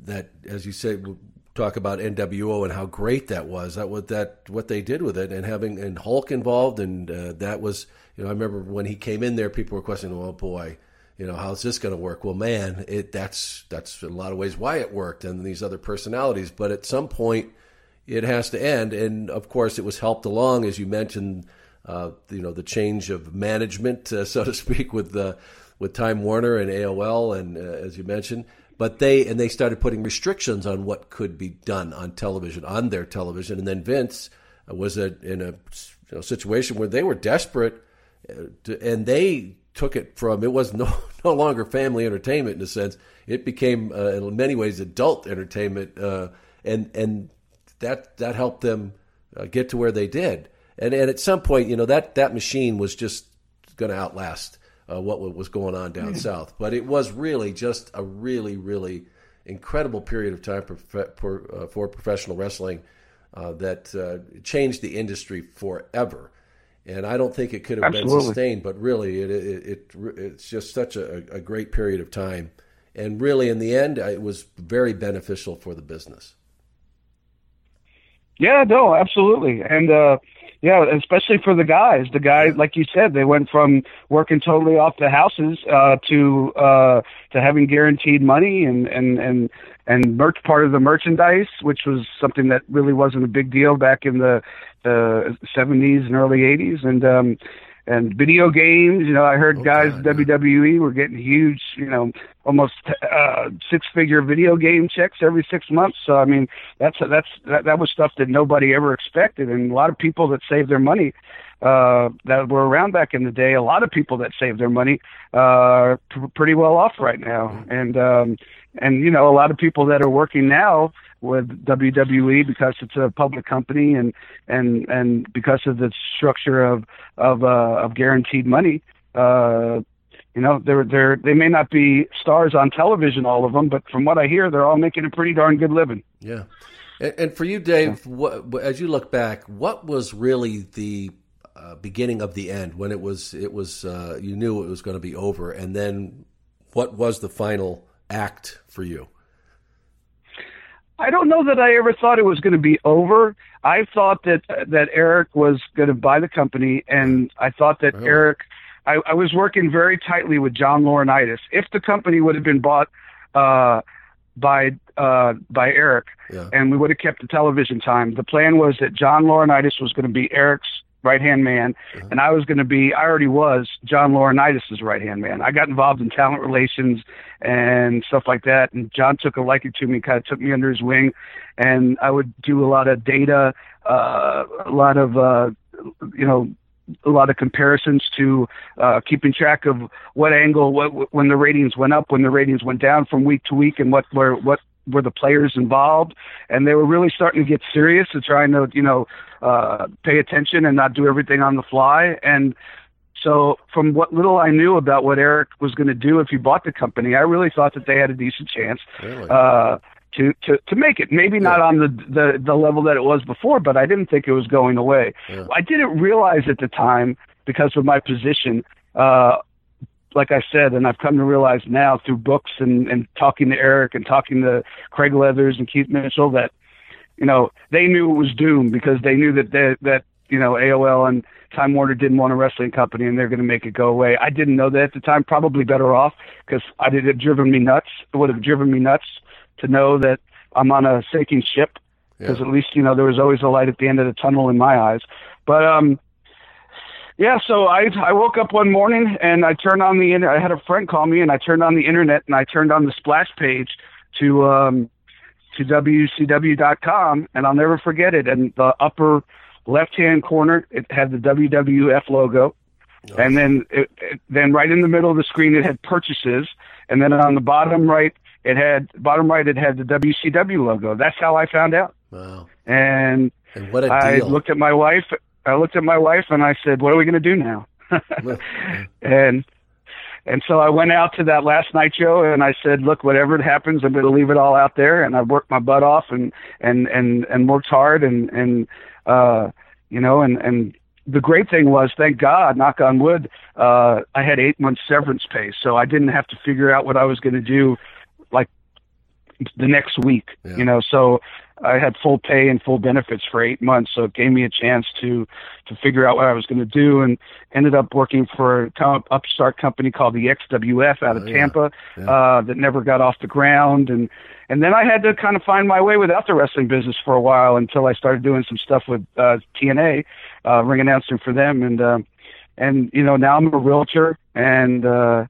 that, as you said, talk about NWO and how great that was. That what that what they did with it, and having and Hulk involved, and uh, that was you know I remember when he came in there, people were questioning, "Oh boy, you know how's this going to work?" Well, man, it that's that's in a lot of ways why it worked, and these other personalities. But at some point, it has to end, and of course, it was helped along as you mentioned uh, you know the change of management, uh, so to speak, with the with Time Warner and AOL, and uh, as you mentioned. But they and they started putting restrictions on what could be done on television, on their television, and then Vince was a, in a you know, situation where they were desperate, uh, to, and they took it from it was no no longer family entertainment in a sense. It became uh, in many ways adult entertainment, uh, and and that that helped them get to where they did and and at some point, you know that that machine was just going to outlast uh, what was going on down south. But it was really just a really really incredible period of time for for, uh, for professional wrestling uh, that uh, changed the industry forever. And I don't think it could have Absolutely. been sustained, but really, it, it, it it's just such a, a great period of time. And really, in the end, it was very beneficial for the business. Yeah, no, absolutely. And uh, yeah, especially for the guys. The guys, like you said, they went from working totally off the houses uh, to uh, to having guaranteed money and and and and merch part of the merchandise, which was something that really wasn't a big deal back in the the 70s and early 80s. And um, and video games. You know, I heard oh, guys God, WWE were getting huge, you know, almost uh, six-figure video game checks every six months. So I mean, that's that's that, that was stuff that nobody ever expected, and a lot of people that saved their money uh, that were around back in the day. A lot of people that saved their money uh, are pr- pretty well off right now, and um, and you know, a lot of people that are working now with WWE because it's a public company and and and because of the structure of of uh, of guaranteed money. Uh, you know, they're they're they may not be stars on television, all of them, but from what I hear, they're all making a pretty darn good living. Yeah, and, and for you, Dave, what, as you look back, what was really the uh, beginning of the end when it was it was uh, you knew it was going to be over, and then what was the final act for you? I don't know that I ever thought it was going to be over. I thought that that Eric was going to buy the company, and I thought that really? Eric. I, I was working very tightly with John Laurinaitis. If the company would have been bought uh, by uh, by Eric, yeah. and we would have kept the television time, the plan was that John Laurinaitis was going to be Eric's right hand man, uh-huh. and I was going to be, I already was John Laurinaitis' right hand man. I got involved in talent relations and stuff like that, and John took a liking to me, kind of took me under his wing, and I would do a lot of data, uh, a lot of, uh, you know, a lot of comparisons to uh, keeping track of what angle, what when the ratings went up, when the ratings went down from week to week, and what where what were the players involved, and they were really starting to get serious and trying to, you know, uh, pay attention and not do everything on the fly. And so, from what little I knew about what Eric was going to do if he bought the company, I really thought that they had a decent chance. Really? Uh, to, to, to make it. Maybe yeah. not on the, the, the level that it was before, but I didn't think it was going away. Yeah. I didn't realize at the time because of my position uh, like I said, and I've come to realize now through books and, and talking to Eric and talking to Craig Leathers and Keith Mitchell that, you know, they knew it was doomed because they knew that they, that you know AOL and Time Warner didn't want a wrestling company and they're going to make it go away. I didn't know that at the time. Probably better off because I did have driven me nuts. It would have driven me nuts to know that I'm on a sinking ship because Yeah. at least you know there was always a light at the end of the tunnel in my eyes. But um, yeah. So I I woke up one morning and I turned on the. I had a friend call me and I turned on the internet and I turned on the splash page to um to WCW.com and I'll never forget it. And the upper left hand corner it had the WWF logo. And then, it, it, then right in the middle of the screen, it had purchases, and then on the bottom right, it had bottom right, it had the WCW logo. That's how I found out. Wow. And And what a I deal. looked at my wife. I looked at my wife, and I said, "What are we going to do now?" and and so I went out to that last Nitro show, and I said, "Look, whatever happens, I'm going to leave it all out there." And I worked my butt off, and and and and worked hard, and and uh, you know, and and the great thing was, thank God, knock on wood, uh, I had eight months severance pay, so I didn't have to figure out what I was going to do, the next week. Yeah. You know, so I had full pay and full benefits for eight months, so it gave me a chance to to figure out what I was going to do, and ended up working for a co- upstart company called the XWF out of Oh, yeah. Tampa Yeah. uh, that never got off the ground, and and then I had to kind of find my way without the wrestling business for a while until I started doing some stuff with uh, TNA, uh, ring announcing for them, and uh, and you know now I'm a realtor and. uh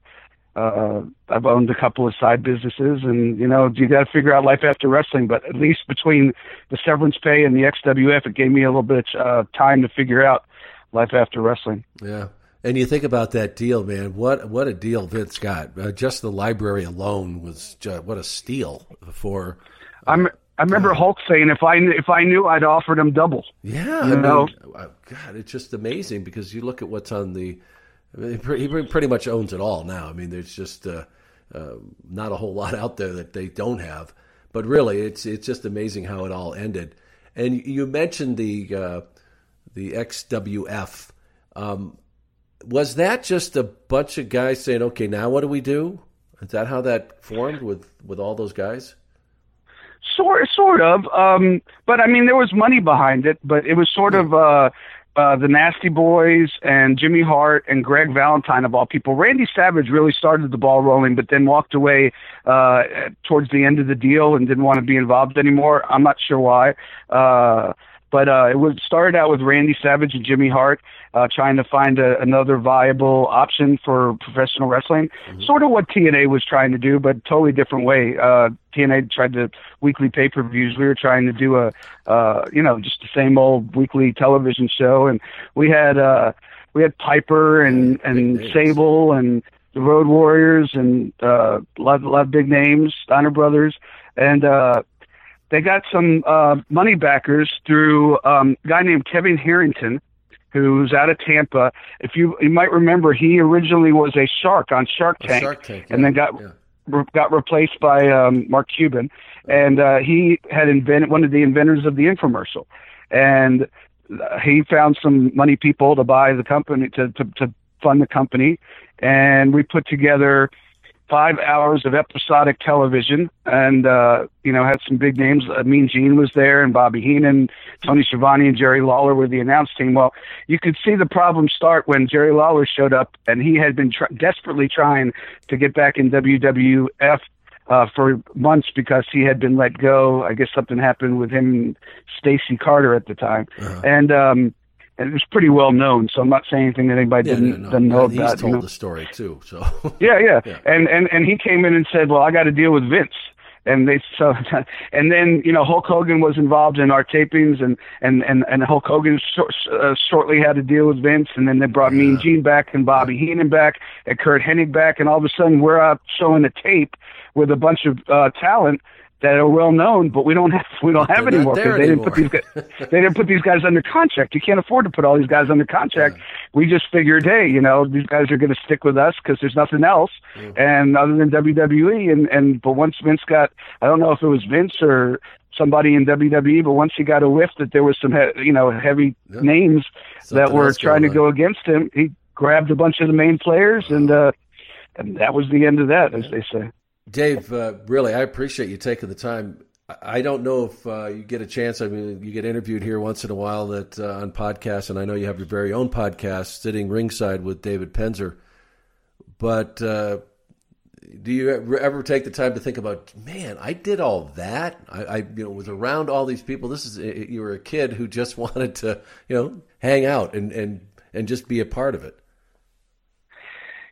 uh, I've owned a couple of side businesses, and you know, you got to figure out life after wrestling. But at least between the severance pay and the XWF, it gave me a little bit uh, time to figure out life after wrestling. Yeah. And you think about that deal, man. What what a deal Vince got. Uh, just the library alone was ju- what a steal for. I'm. I remember Hulk saying, "If I if I knew, I'd offered him double." Yeah, You I know? uh, God, it's just amazing because you look at what's on the. He he pretty much owns it all now. I mean, there's just uh, uh, not a whole lot out there that they don't have. But really, it's it's just amazing how it all ended. And you mentioned the uh, the XWF. Um, was that just a bunch of guys saying, "Okay, now what do we do"? Is that how that formed with with all those guys? Sort sort of. Um, but I mean, there was money behind it. But it was sort of uh, the Nasty Boys and Jimmy Hart and Greg Valentine of all people. Randy Savage really started the ball rolling, but then walked away uh, towards the end of the deal and didn't want to be involved anymore. I'm not sure why. Uh, but uh, it was started out with Randy Savage and Jimmy Hart uh, trying to find a, another viable option for professional wrestling. Sort of what TNA was trying to do, but totally different way. Uh, TNA tried to weekly pay per views. We were trying to do a, uh, you know, just the same old weekly television show, and we had uh, we had Piper and and Sable and the Road Warriors and uh, a lot, a lot of big names, Steiner Brothers, and uh, they got some uh, money backers through um, a guy named Kevin Harrington, who's out of Tampa. If you you might remember, he originally was a shark on Shark Tank, Shark Tank, and yeah, then got yeah. re- got replaced by um, Mark Cuban, and uh, he had invented one of the inventors of the infomercial, and uh, he found some money people to buy the company to, to to fund the company, and we put together five hours of episodic television and uh you know had some big names uh, mean gene was there and bobby heenan tony Schiavone and jerry lawler were the announce team well you could see the problem start when jerry lawler showed up and he had been tr- desperately trying to get back in wwf uh, for months because he had been let go. I guess something happened with him and Stacy Carter at the time, Uh-huh. and um, and it was pretty well known. So I'm not saying anything that anybody Yeah, didn't no, no. doesn't know And he's about. told you know? the story too. So Yeah, yeah, Yeah. And and and he came in and said, "Well, I got to deal with Vince." And they so, and then you know Hulk Hogan was involved in our tapings, and and and and Hulk Hogan short, uh, shortly had to deal with Vince, and then they brought Mean Gene back and Bobby Heenan back and Curt Hennig back, and all of a sudden we're out showing a tape with a bunch of uh, talent that are well known, but we don't have we don't have They're anymore there they didn't put these guys they didn't put these guys under contract. You can't afford to put all these guys under contract. We just figured, hey, you know, these guys are going to stick with us because there's nothing else, and other than WWE. And and but once Vince got, I don't know if it was Vince or somebody in WWE, but once he got a whiff that there was some he, you know heavy names that were trying to go against him, he grabbed a bunch of the main players, and uh, and that was the end of that, as they say. Dave, uh, really, I appreciate you taking the time. I don't know if uh, you get a chance. I mean, you get interviewed here once in a while that uh, on podcasts, and I know you have your very own podcast, sitting ringside with David Penzer. But uh, do you ever take the time to think about, man, I did all that. I, I, you know was around all these people. This is you were a kid who just wanted to you know hang out and and and just be a part of it.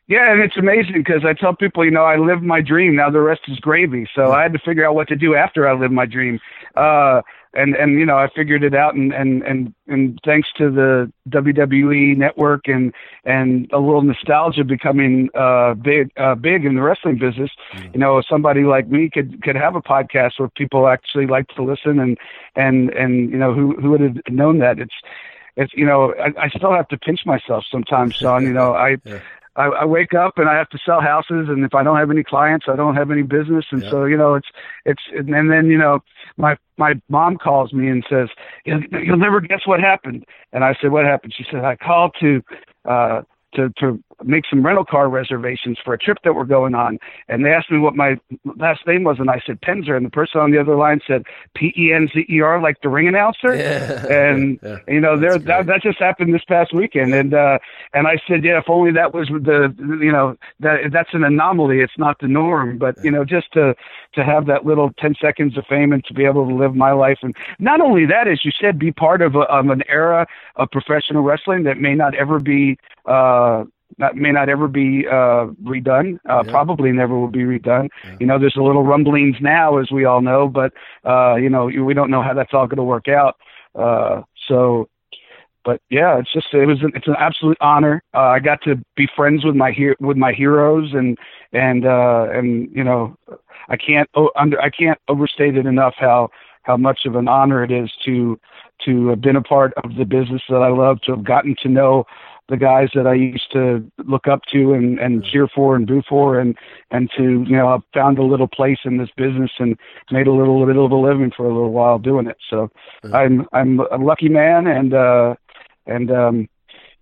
Yeah, and it's amazing because I tell people, you know, I lived my dream. Now the rest is gravy. So I had to figure out what to do after I lived my dream. Uh, and and you know, I figured it out. And and and and thanks to the WWE network and and a little nostalgia becoming uh, big uh, big in the wrestling business, mm. you know, somebody like me could could have a podcast where people actually like to listen. And and and you know, who who would have known that? It's it's you know I, I still have to pinch myself sometimes, Sean. You know I yeah. I, I wake up and I have to sell houses, and if I don't have any clients, I don't have any business, and yeah. so you know it's it's and then you know my my mom calls me and says you'll, you'll never guess what happened, and I said what happened? She said I called to uh to to make some rental car reservations for a trip that we're going on. And they asked me what my last name was, and I said Penzer. And the person on the other line said P E N Z E R, like the ring announcer. Yeah. And yeah. you know, there that, that just happened this past weekend. And uh, and I said, yeah, if only that was the you know that that's an anomaly. It's not the norm. But you know, just to to have that little ten seconds of fame and to be able to live my life, and not only that, as you said, be part of, a, of an era of professional wrestling that may not ever be. Uh, that may not ever be uh, redone. Uh, yeah. Probably never will be redone. Yeah. You know, there's a little rumblings now, as we all know, but uh, you know, we don't know how that's all going to work out. Uh, so, but yeah, it's just it was an, it's an absolute honor. Uh, I got to be friends with my he- with my heroes, and and uh, and you know, I can't oh, under I can't overstate it enough how how much of an honor it is to to have been a part of the business that I love, to have gotten to know the guys that I used to look up to and, and cheer for and boo for and, and to, you know, I found a little place in this business and made a little bit of a living for a little while doing it. So mm-hmm. I'm, I'm a lucky man and, uh, and, um,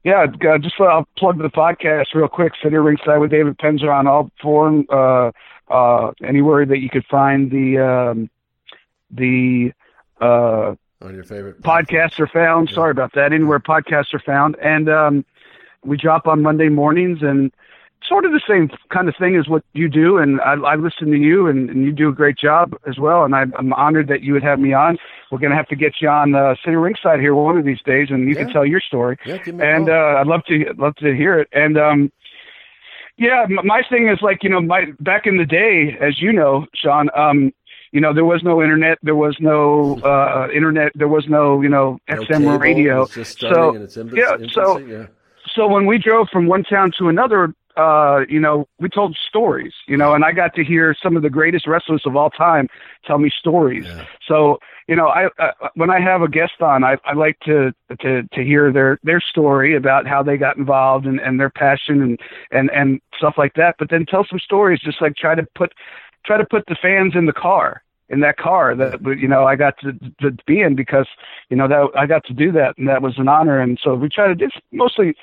yeah, uh, just I'll plug the podcast real quick. Sit here ringside with David Penzer on all four, uh, uh, anywhere that you could find the, um, the, uh, on your favorite podcasts are found. Yeah. Sorry about that. Anywhere podcasts are found, and um, we drop on Monday mornings, and sort of the same kind of thing as what you do. And I, I listen to you, and, and you do a great job as well. And I, I'm honored that you would have me on. We're going to have to get you on uh, Sitting Ringside here one of these days, and you yeah. can tell your story. Yeah, and uh, I'd love to love to hear it. And um, yeah, my thing is like you know, my back in the day, as you know, Sean. Um, you know, there was no internet, there was no uh, internet, there was no, you know, no XM cable, radio. so yeah, so yeah. so when we drove from one town to another, uh, you know, we told stories, you know, and I got to hear some of the greatest wrestlers of all time tell me stories. Yeah. So, you know, I uh, when I have a guest on, I, I like to to to hear their their story about how they got involved and and their passion and and and stuff like that. But then tell some stories, just like try to put try to put the fans in the car in that car that you know I got to, to be in because you know that I got to do that and that was an honor. And so we try to do mostly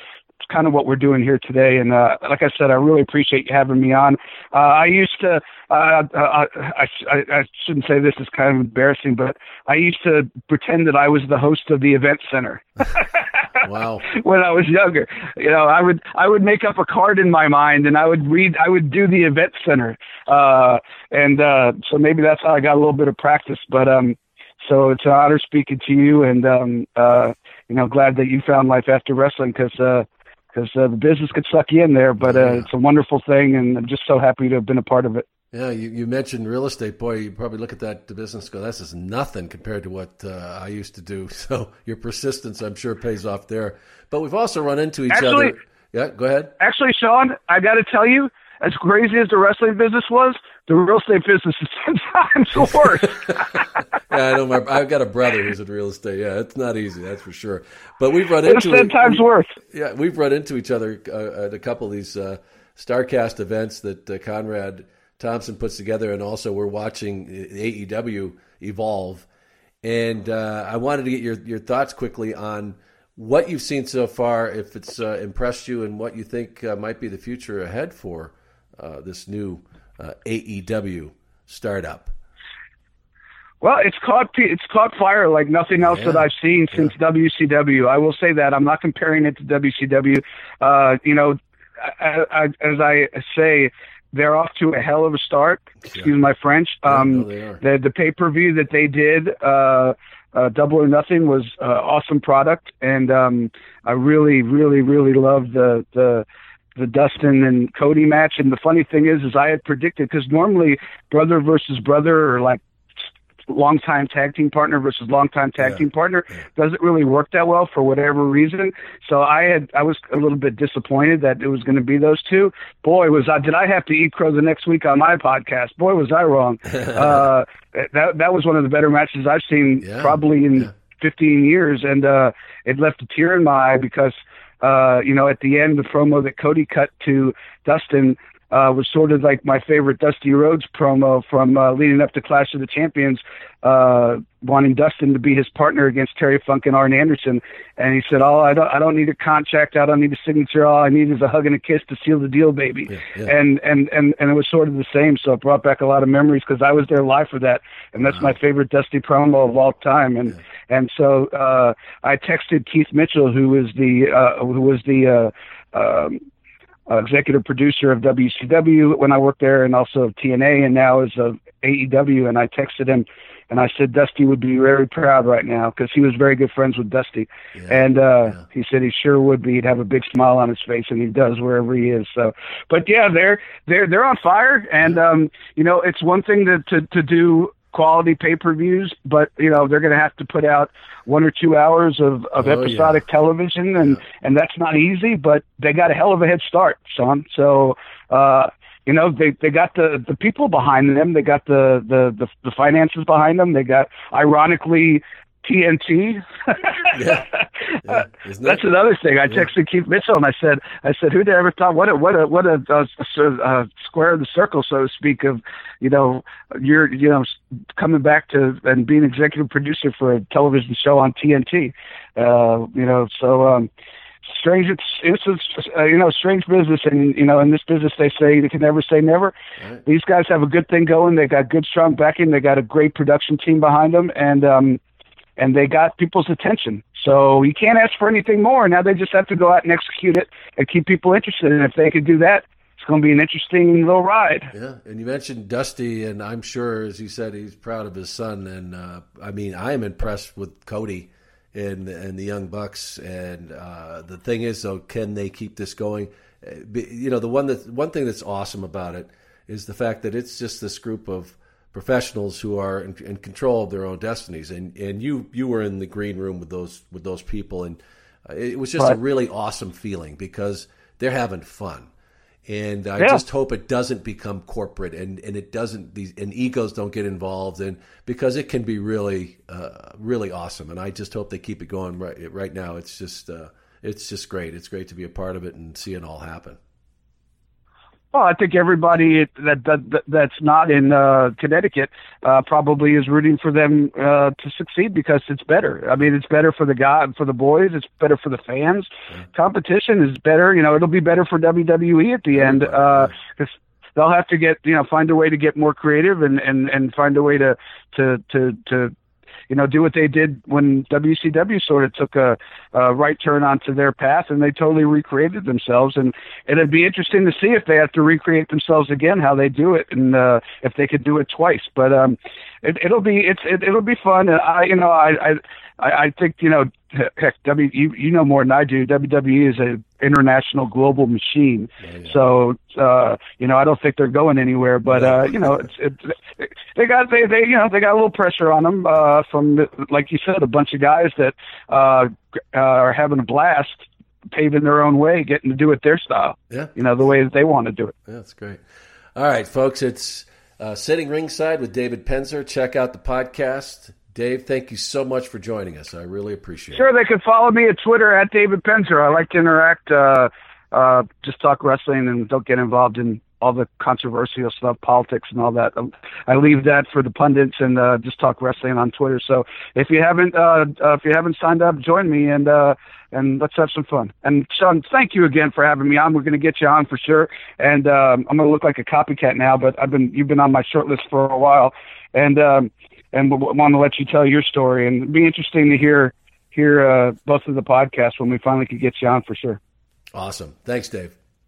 kind of what we're doing here today. And uh, like I said I really appreciate you having me on. Uh, I used to uh, uh, I, I I shouldn't say this is kind of embarrassing but I used to pretend that I was the host of the event center Wow. when I was younger, you know, I would I would make up a card in my mind and I would read I would do the event center. Uh and uh so maybe that's how I got a little bit of practice, but um so it's an honor speaking to you and um uh you know, glad that you found life after wrestling cuz uh because uh, the business could suck you in there, but uh, yeah. it's a wonderful thing, and I'm just so happy to have been a part of it. Yeah, you, you mentioned real estate. Boy, you probably look at that business go, this is nothing compared to what uh, I used to do. So your persistence, I'm sure, pays off there. But we've also run into each actually, other. Yeah, go ahead. Actually, Sean, I got to tell you, as crazy as the wrestling business was, the real estate business is ten times worse. yeah, I know. My, I've got a brother who's in real estate. Yeah, it's not easy, that's for sure. But we've run it's into ten times we, worse. Yeah, we've run into each other uh, at a couple of these uh, Starcast events that uh, Conrad Thompson puts together, and also we're watching AEW evolve. And uh, I wanted to get your your thoughts quickly on what you've seen so far, if it's uh, impressed you, and what you think uh, might be the future ahead for uh, this new uh, AEW startup. Well, it's caught it's caught fire like nothing else Yeah. that I've seen since WCW. I will say that I'm not comparing it to WCW. Uh, you know, as I say, they're off to a hell of a start. Excuse my French. Um, are. the the pay per view that they did, uh, uh, Double or Nothing, was uh, awesome product, and um, I really, really, really loved the the the Dustin and Cody match. And the funny thing is, is I had predicted because normally brother versus brother or like longtime tag team partner versus longtime tag Yeah. team partner doesn't really work that well for whatever reason. So I had I was a little bit disappointed that it was going to be those two. Boy, was I did I have to eat crow the next week on my podcast? Boy, was I wrong. uh, that that was one of the better matches I've seen Yeah. probably in Yeah. 15 years, and uh, it left a tear in my eye because uh, you know at the end the promo that Cody cut to Dustin. Uh, was sort of like my favorite Dusty Rhodes promo from uh, leading up to Clash of the Champions, uh, wanting Dustin to be his partner against Terry Funk and Arn Anderson. And he said, "Oh, I don't, I don't need a contract. I don't need a signature. All I need is a hug and a kiss to seal the deal, baby." Yeah, yeah. And and and and it was sort of the same. So it brought back a lot of memories because I was there live for that, and that's my favorite Dusty promo of all time. And and so uh, I texted Keith Mitchell, who was the uh, who was the uh, um, uh, executive producer of WCW when I worked there, and also of TNA, and now is of AEW. And I texted him, and I said Dusty would be very proud right now because he was very good friends with Dusty, and uh, yeah. he said he sure would be. He'd have a big smile on his face, and he does wherever he is. So, but yeah, they're they're they're on fire, and um, you know, it's one thing to to to do quality pay-per-views but you know they're going to have to put out one or two hours of, of Oh, yeah. episodic television and and that's not easy but they got a hell of a head start son. So uh you know they they got the the people behind them. They got the the the, the finances behind them. They got ironically TNT. Yeah. Yeah. That's it? another thing. I texted Keith Mitchell and I said, I said, who'd ever thought what a what a what a, uh sort of, uh, square of the circle, so to speak, of you know you're you know coming back to and being executive producer for a television show on TNT. Uh, you know, so um, strange. It's it's a, uh, you know strange business, and you know in this business they say you can never say never. Right. These guys have a good thing going. They got good strong backing. They got a great production team behind them, and um, and they got people's attention. So you can't ask for anything more. Now they just have to go out and execute it and keep people interested. And if they could do that, it's going to be an interesting little ride. Yeah, and you mentioned Dusty, and I'm sure, as you said, he's proud of his son. And uh, I mean, I am impressed with Cody and and the Young Bucks. And uh, the thing is, though, can they keep this going? Uh, You know, the one that one thing that's awesome about it is the fact that it's just this group of professionals who are in, in control of their own destinies. And and you you were in the green room with those with those people, and uh, it was just a really awesome feeling because they're having fun. And I Yeah. just hope it doesn't become corporate and, and it doesn't these and egos don't get involved and because it can be really uh, really awesome and I just hope they keep it going right right now it's just uh, it's just great it's great to be a part of it and see it all happen Well, I think everybody that, that, that that's not in uh, Connecticut uh, probably is rooting for them uh, to succeed because it's better. I mean, it's better for the guy, for the boys. It's better for the fans. Competition is better. You know, it'll be better for WWE at the end because they'll have to get you know find a way to get more creative and and and find a way to to to to you know, do what they did when WCW sort of took a, a right turn onto their path, and they totally recreated themselves. And it'd be interesting to see if they have to recreate themselves again, how they do it, and uh, if they could do it twice. But um, it, it'll be it's it, it'll be fun. And I, you know, I I I think you know, heck, W you you know more than I do. WWE is a international global machine. So uh, you know, I don't think they're going anywhere. But uh, you know, it's, it's they got they they you know they got a little pressure on them uh, from the, like you said, a bunch of guys that uh, uh, are having a blast, paving their own way, getting to do it their style. Yeah. You know, the way that they want to do it. Yeah, that's great. All right, folks, it's uh, Sitting Ringside with David Penzer. Check out the podcast. Dave, thank you so much for joining us. I really appreciate Sure, it. Sure, they can follow me at Twitter at David Penzer. I like to interact, uh, uh, just talk wrestling and don't get involved in all the controversial stuff, politics and all that. Um, I leave that for the pundits and uh, just talk wrestling on Twitter. So if you haven't, uh, uh, if you haven't signed up, join me and uh, and let's have some fun. And Sean, thank you again for having me on. We're going to get you on for sure. And um, I'm going to look like a copycat now, but I've been you've been on my short list for a while, and. Um, and w- want to let you tell your story. And it'd be interesting to hear hear uh, both of the podcasts when we finally could get you on for sure. Awesome. Thanks, Dave.